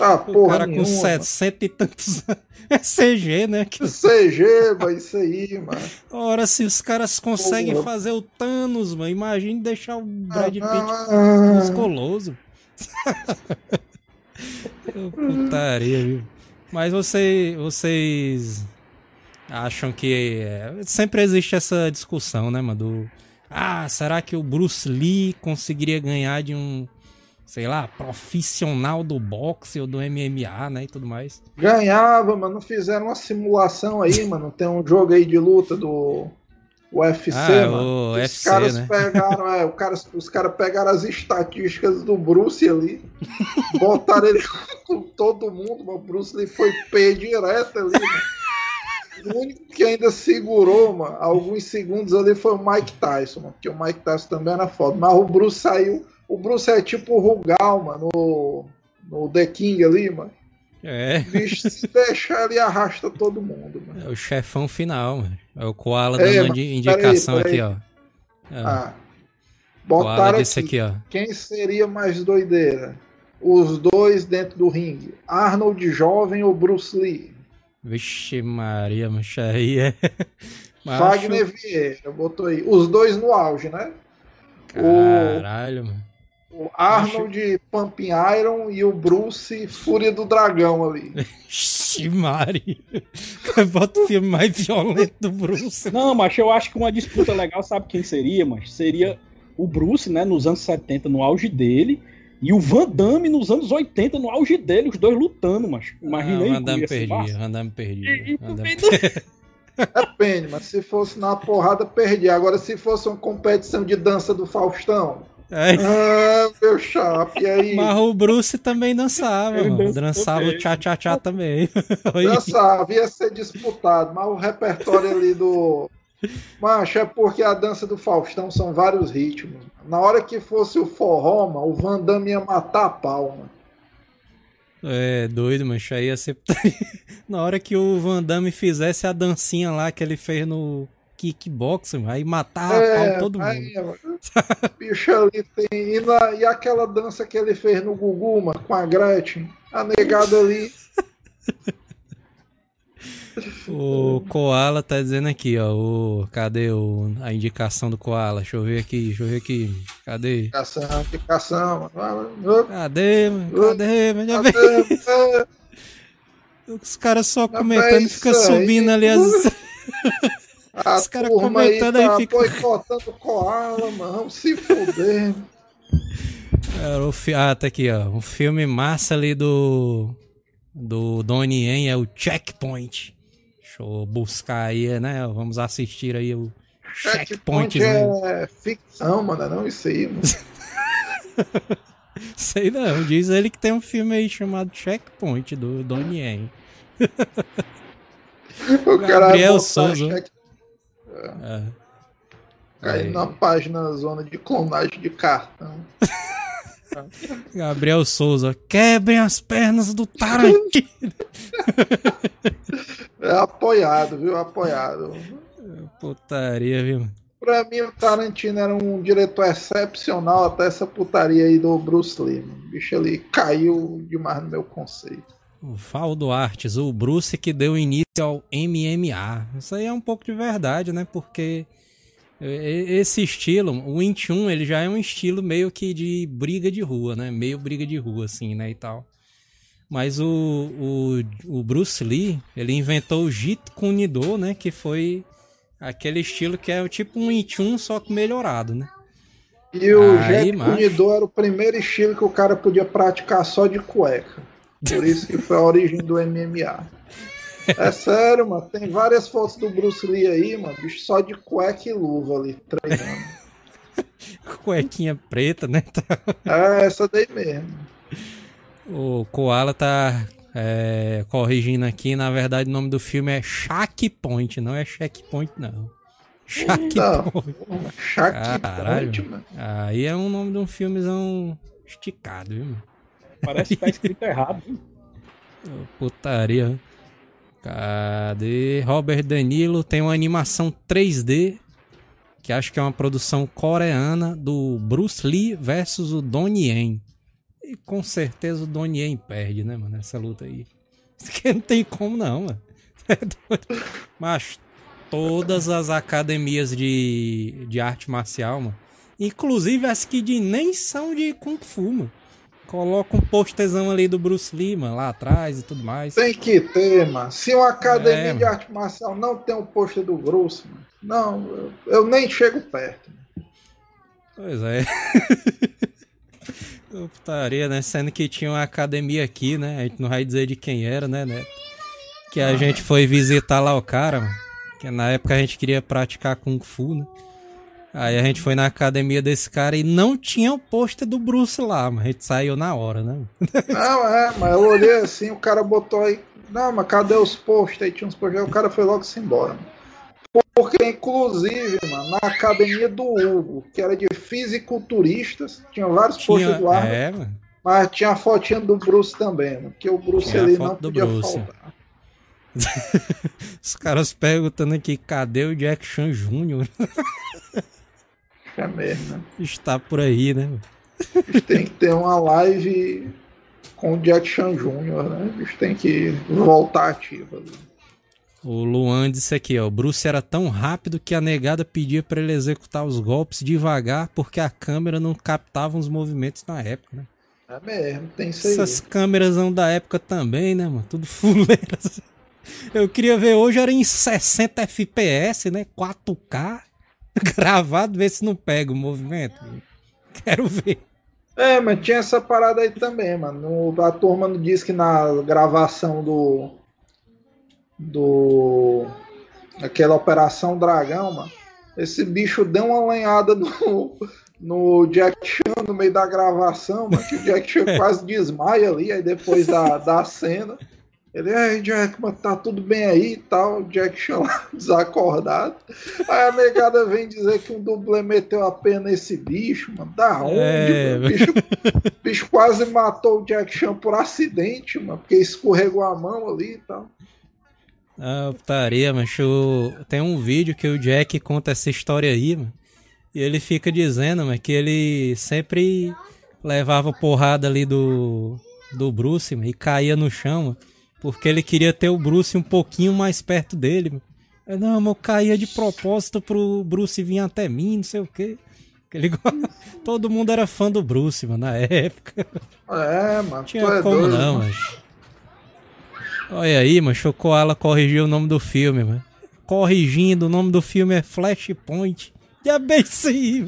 Ah, porra o cara nenhuma, com 700 e tantos É CG, né? Que... CG, mano, isso aí, mano. Ora, se os caras conseguem porra. fazer o Thanos, mano, imagine deixar o Brad Pitt ah, musculoso. Putaria, viu? Mas você, vocês acham que é, sempre existe essa discussão, né, mano? Do, ah, será que o Bruce Lee conseguiria ganhar de um, sei lá, profissional do boxe ou do MMA, né, e tudo mais? Ganhava, mano. Fizeram uma simulação aí, mano. Tem um jogo aí de luta do UFC, ah, mano. O os UFC, caras né? pegaram, é, o cara, os caras pegaram as estatísticas do Bruce ali, botaram ele com todo mundo, mano. O Bruce Lee foi P direto ali, mano. O único que ainda segurou, mano, alguns segundos ali foi o Mike Tyson, mano, porque o Mike Tyson também era foda. Mas o Bruce saiu. O Bruce é tipo o Rugal, mano, no, no The King ali, mano. É. Bicho, se deixar ele arrasta todo mundo, mano. É o chefão final, mano. É o Koala É, dando indi- indicação peraí, aqui, ó. É, Ah. Botaram aqui. aqui, ó. Quem seria mais doideira? Os dois dentro do ringue. Arnold jovem ou Bruce Lee? Vixe Maria, mancha aí é. Mas Wagner Vieira, botou aí. Os dois no auge, né? acho- Caralho, mano. O Arnold Pumping Iron e o Bruce Fúria do Dragão ali. Vixe Maria. Bota o filme mais violento do Bruce. Não, mas eu acho que uma disputa legal, sabe quem seria, mas seria o Bruce, né, nos anos 70, no auge dele, e o Van Damme nos anos 80, no auge dele, os dois lutando, mas imagina ah, aí. o Van Damme perdia. Van Damme E- perdia. Depende, mas se fosse na porrada, perdi. Agora, se fosse uma competição de dança do Faustão. Ai, Ah, meu chapa, aí? Mas o Bruce também dançava, Dançava o também. tchá-tchá-tchá também. Dançava, ia ser disputado, mas o repertório ali do. Macho, é porque a dança do Faustão são vários ritmos. Na hora que fosse o forró, mano, o Van Damme ia matar a pau, mano. É, doido, mas aí ia ser. Na hora que o Van Damme fizesse a dancinha lá que ele fez no kickboxing, aí matava a pau todo mundo. É, aí, mano, bicho ali tem. E, na- e aquela dança que ele fez no Gugu, mano, com a Gretchen. A negada ali. O Koala tá dizendo aqui, ó. O, cadê o, a indicação do Koala? Deixa eu ver aqui, deixa eu ver aqui. Cadê? Cação, que cação, mano. Cadê, mano? Cadê, vê- Cadê? Os caras só comentando e fica isso aí. subindo ali as. A Os cara turma aí comentando aí tá fica- boicotando o koala, mano. Se fuder. O fi- Ah, tá aqui, ó. Um filme massa ali do. Do Donnie Yen é o Checkpoint. Deixa eu buscar aí, né? Vamos assistir aí o Checkpoint. Checkpoint é ficção, mano. Não isso aí, mano. Sei não, diz ele que tem um filme aí chamado Checkpoint do Donnie Yen. O cara Gabriel Souza. check- É. Aí. na página zona de clonagem de cartão. Gabriel Souza, quebrem as pernas do Tarantino. É apoiado, viu? Apoiado. Putaria, viu? Pra mim, o Tarantino era um diretor excepcional até essa putaria aí do Bruce Lee. mano. O bicho ali caiu demais no meu conceito. O Valdo Artes, o Bruce que deu início ao MMA. Isso aí é um pouco de verdade, né? Porque esse estilo, o 21, ele já é um estilo meio que de briga de rua, né? Meio briga de rua, assim, né? E tal. Mas o, o, o Bruce Lee, ele inventou o Jeet Kune Do, né? Que foi aquele estilo que é tipo um 21, só que melhorado, né? E o Jet macho. Kunido era o primeiro estilo que o cara podia praticar só de cueca. Por isso que foi a origem do MMA. É sério, mano. Tem várias fotos do Bruce Lee aí, mano. Bicho só de cueca e luva ali, treinando. Cuequinha preta, né? É essa daí mesmo. O Koala tá é, corrigindo aqui. Na verdade, o nome do filme é Shack Point, não é Checkpoint, não. Shack Não. Point. Caralho. Point, mano. Aí é um nome de um filmezão esticado, viu? mano? Parece que tá escrito errado. viu? Ô, Putaria. Cadê? Robert Danilo tem uma animação 3D que acho que é uma produção coreana do Bruce Lee versus o Donnie Yen. E com certeza o Donnie perde, né, mano, essa luta aí. Isso aqui não tem como não, mano. Mas todas as academias de, de arte marcial, mano. Inclusive as que de, nem são de Kung Fu, mano. Coloca um postezão ali do Bruce mano, lá atrás e tudo mais. Tem que ter, mano. Se uma academia é, de arte marcial não tem um pôster do Bruce, mano, não, eu, eu, nem chego perto. Mano. Pois é. Putaria, né? Sendo que tinha uma academia aqui, né? A gente não vai dizer de quem era, né, né? Que a ah. gente foi visitar lá o cara, mano. Que na época a gente queria praticar Kung Fu, né? Aí a gente foi na academia desse cara e não tinha o pôster do Bruce lá, mas a gente saiu na hora, né? Não, é, mas eu olhei assim, o cara botou aí. Não, mas cadê os pôsteres? Aí tinha uns pôsteres, o cara foi logo se embora. Porque, inclusive, mano, na academia do Hugo, que era de fisiculturistas, tinha vários tinha, pôsteres lá. É, mano. Mas tinha a fotinha do Bruce também, mano, que o Bruce tinha ali não podia Bruce. faltar. Os caras perguntando aqui, cadê o Jack Chan Jr.? É mesmo, né? Está por aí, né? tem que ter uma live com o Jack Chan Jr., né? Eles tem que voltar ativo. O Luan disse aqui, ó. O Bruce era tão rápido que a negada pedia para ele executar os golpes devagar porque a câmera não captava os movimentos na época, né? É mesmo, tem isso aí. Essas câmeras da época também, né, mano? Tudo fuleiras. Eu queria ver hoje era em 60 FPS, né? 4K. gravado, ver se não pega o movimento. Quero ver. É, mas tinha essa parada aí também, mano. A turma não disse que na gravação do. Do. Aquela Operação Dragão, mano. Esse bicho deu uma lenhada no, no Jack Chan no meio da gravação, mano. Que o Jack Chan quase desmaia ali, aí depois da, da cena. Ele, aí, Jack, mas tá tudo bem aí e tal. O Jack chama desacordado. Aí a negada vem dizer que um dublê meteu a pena nesse bicho, mano. Da onde, é... mano? O bicho, bicho quase matou o Jack Chan por acidente, mano. Porque escorregou a mão ali e tal. Ah, putaria, mas tem um vídeo que o Jack conta essa história aí, mano. E ele fica dizendo, mano, que ele sempre levava porrada ali do, do Bruce, mano, e caía no chão, mano. Porque ele queria ter o Bruce um pouquinho mais perto dele. Eu, não, mas eu caía de propósito pro Bruce vir até mim, não sei o quê. Ele... Todo mundo era fã do Bruce, mano, na época. É, mano. Tinha é como doido, não, mano. Olha aí, mano, Koala corrigiu o nome do filme, mano. Corrigindo, o nome do filme é Flashpoint. Já bem isso aí,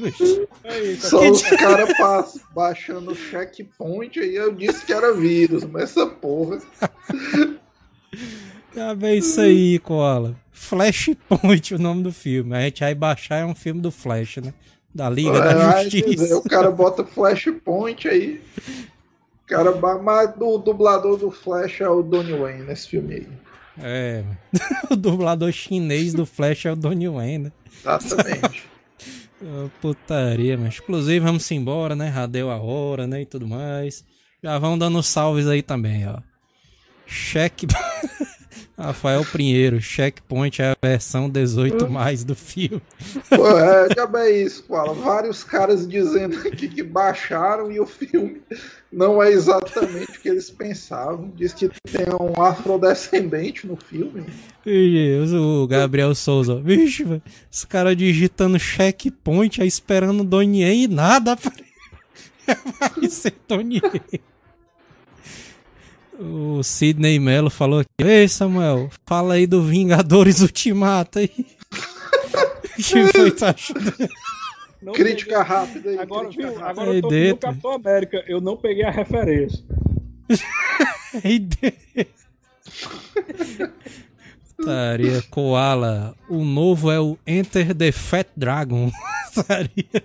Só que... os caras baixando o checkpoint aí eu disse que era vírus, mas essa porra. Já bem isso aí, Koala. Flashpoint, o nome do filme. A gente vai baixar é um filme do Flash, né? Da Liga é, da Justiça. Dizer, o cara bota Flashpoint aí. O cara, mas o dublador do Flash é o Donnie Wayne nesse filme aí. É, o dublador chinês do Flash é o Donnie Wayne, né? Exatamente. Oh, putaria, mas inclusive vamos embora, né? Já deu a hora, né? E tudo mais. Já vão dando salves aí também, ó. Cheque. Rafael Pinheiro, Checkpoint é a versão 18 mais do filme. Pô, é, é isso, fala. Vários caras dizendo aqui que baixaram e o filme não é exatamente o que eles pensavam. Diz que tem um afrodescendente no filme. o Gabriel Souza. Vixe, os caras digitando checkpoint aí esperando Donnie e nada. Vai ser Donnie. O Sidney Mello falou aqui. Ei, Samuel, fala aí do Vingadores Ultimato aí. que foi, tá achando? Crítica peguei. rápida aí. Agora, viu, rápida. agora eu tô no Capitão América. Eu não peguei a referência. Taria Koala. O novo é o Enter the Fat Dragon. Taria.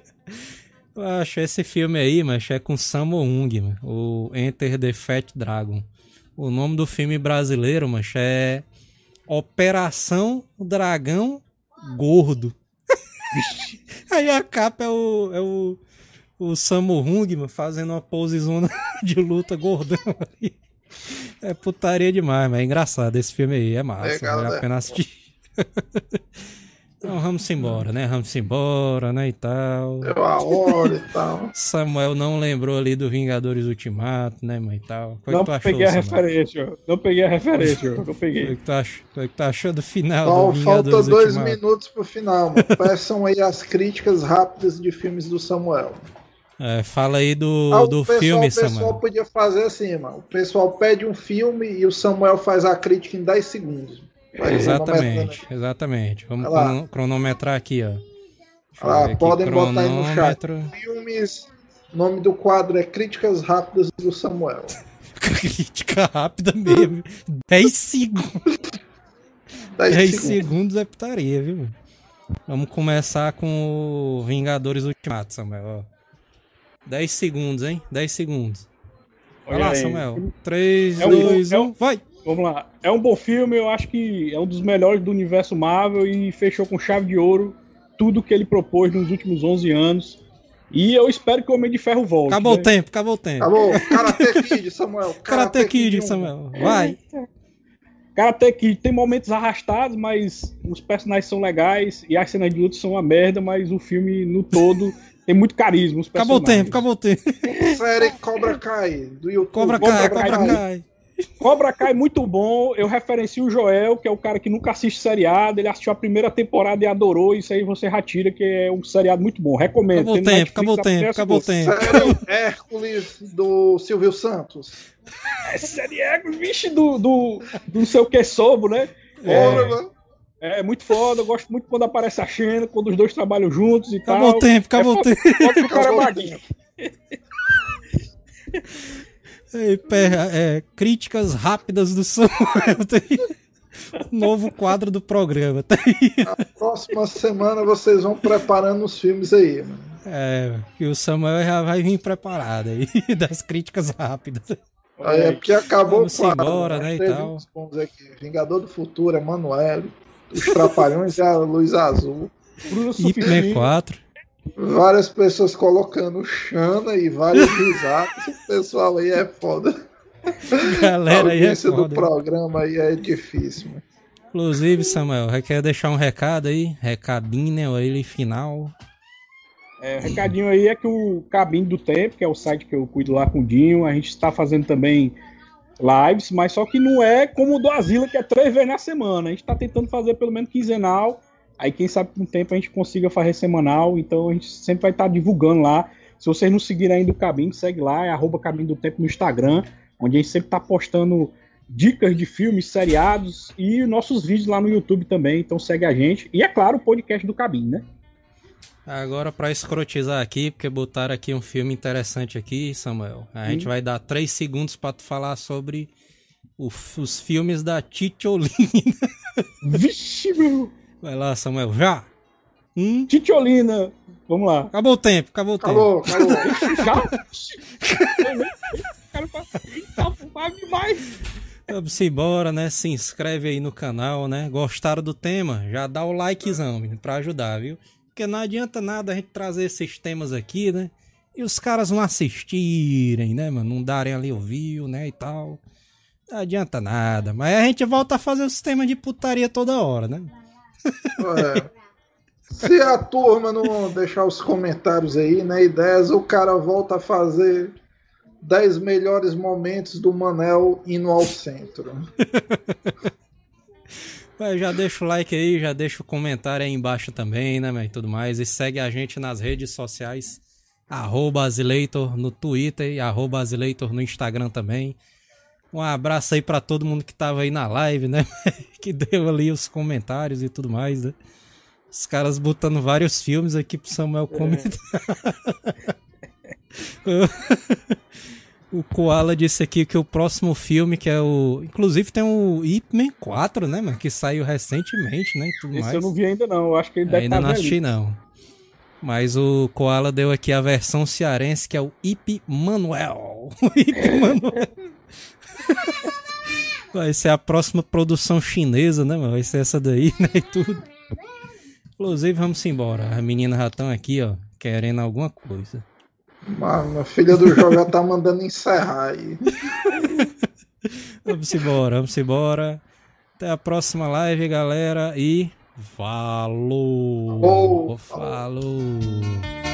Eu acho esse filme aí, mas é com Sammo Hung, o Enter the Fat Dragon. O nome do filme brasileiro, mas é Operação Dragão Gordo. Aí a capa é o, é o, o Sammo Hung, fazendo uma posezona de luta gordão. É putaria demais, mas é engraçado esse filme aí, é massa, Legal, vale a né? pena assistir. Então vamos embora, né? Vamos embora, né? E tal. Deu a hora e tal. Samuel não lembrou ali do Vingadores Ultimato, né, mãe e tal. Foi não achou, peguei a Samuel? referência, não peguei a referência, não peguei. Foi que tu achou, foi que tu achou do final Só do Vingadores Falta dois Ultimato. minutos pro final, mano. Peçam aí as críticas rápidas de filmes do Samuel. É, fala aí do, ah, do pessoal, filme, Samuel. O pessoal podia fazer assim, mano. O pessoal pede um filme e o Samuel faz a crítica em 10 segundos. Vai exatamente, exatamente. Vamos cronometrar aqui, ó. Ah, podem botar aí no chat. Filmes. O nome do quadro é Críticas Rápidas do Samuel. Crítica rápida mesmo. 10 segundos. 10, 10 segundos. segundos é putaria, viu? Vamos começar com o Vingadores Ultimato, Samuel. 10 segundos, hein? 10 segundos. Vai Olha lá, aí. Samuel. 3, 2, 1, vai! Vamos lá. É um bom filme, eu acho que é um dos melhores do universo Marvel e fechou com chave de ouro tudo que ele propôs nos últimos 11 anos. E eu espero que o Homem de Ferro volte. Acabou né? o tempo, acabou o tempo. Acabou. Karate Kid, Samuel. Karate, Karate Kid, Kid Samuel. Vai. Karate Kid tem momentos arrastados, mas os personagens são legais e as cenas de luta são uma merda, mas o filme no todo tem muito carisma. acabou o tempo, acabou o tempo. Série Cobra Kai, do YouTube. Cobra Kai, Cobra, Cobra Kai. Cobra Kai é muito bom. Eu referencio o Joel, que é o cara que nunca assiste seriado. Ele assistiu a primeira temporada e adorou. Isso aí você ratira, que é um seriado muito bom. Recomendo. Acabou o tempo, acabou o tempo, acabou o tempo. Série Hércules do Silvio Santos. É série Hércules, vixe, do, do, do não sei o que sobo, né? É, é muito foda, eu gosto muito quando aparece a Xena, quando os dois trabalham juntos e acabou tal. O tempo, acabou é, o tempo, acabou o tempo. o cara é maguinho. É, críticas rápidas do Samuel. Novo quadro do programa. Tá Na próxima semana vocês vão preparando os filmes aí, mano. É, que o Samuel já vai vir preparado aí, das críticas rápidas. Aí é porque acabou Vamos o quadro, embora, né, e tal. Aqui. Vingador do Futuro, Emanuele. Os Trapalhões e a Luz Azul. Bruno Ip 4 várias pessoas colocando Xana e vários risadas. o pessoal aí é foda. Galera aí é foda. do programa aí é difícil. Mano. Inclusive, Samuel, quer deixar um recado aí? Recadinho, né? Ele final. É, o recadinho aí é que o Cabinho do Tempo, que é o site que eu cuido lá com o Dinho, a gente está fazendo também lives, mas só que não é como o do Asila, que é três vezes na semana. A gente está tentando fazer pelo menos quinzenal Aí quem sabe com o tempo a gente consiga fazer semanal, então a gente sempre vai estar tá divulgando lá. Se vocês não seguirem ainda o Caminho, segue lá, é arroba Caminho do Tempo no Instagram, onde a gente sempre está postando dicas de filmes, seriados e nossos vídeos lá no YouTube também, então segue a gente. E é claro, o podcast do Caminho, né? Agora para escrotizar aqui, porque botaram aqui um filme interessante aqui, Samuel. A Sim. gente vai dar três segundos para tu falar sobre o, os filmes da Titiolina. Vixe, meu! Vai lá, Samuel, já! Hum? Titiolina, vamos lá. Acabou o tempo, acabou o acabou, tempo. Acabou, acabou. demais. Vamos embora, né? Se inscreve aí no canal, né? Gostaram do tema? Já dá o likezão, menino, pra ajudar, viu? Porque não adianta nada a gente trazer esses temas aqui, né? E os caras não assistirem, né, mano? Não darem ali o view, né? E tal. Não adianta nada. Mas a gente volta a fazer o sistema de putaria toda hora, né? É. Se a turma não deixar os comentários aí, né? Ideias, o cara volta a fazer 10 melhores momentos do Manel indo ao centro. já deixa o like aí, já deixa o comentário aí embaixo também, né, e tudo mais. E segue a gente nas redes sociais, arroba no Twitter e arroba no Instagram também. Um abraço aí para todo mundo que tava aí na live, né? que deu ali os comentários e tudo mais, né? Os caras botando vários filmes aqui pro Samuel é. comentar. o Koala disse aqui que o próximo filme, que é o. Inclusive tem o Ip Man 4, né, mano? Que saiu recentemente, né? E tudo Esse mais. eu não vi ainda, não. Eu acho que ele deve Ainda tá não assisti, não. Mas o Koala deu aqui a versão cearense, que é o Ip Manuel. O Ip Manuel. Vai ser a próxima produção chinesa, né, mano? Vai ser essa daí, né? E tudo. Inclusive, vamos embora. A menina já estão aqui, ó, querendo alguma coisa. Mano, a filha do jogo já tá mandando encerrar aí. vamos embora, vamos embora. Até a próxima live, galera. E Falou. Falou. Falou.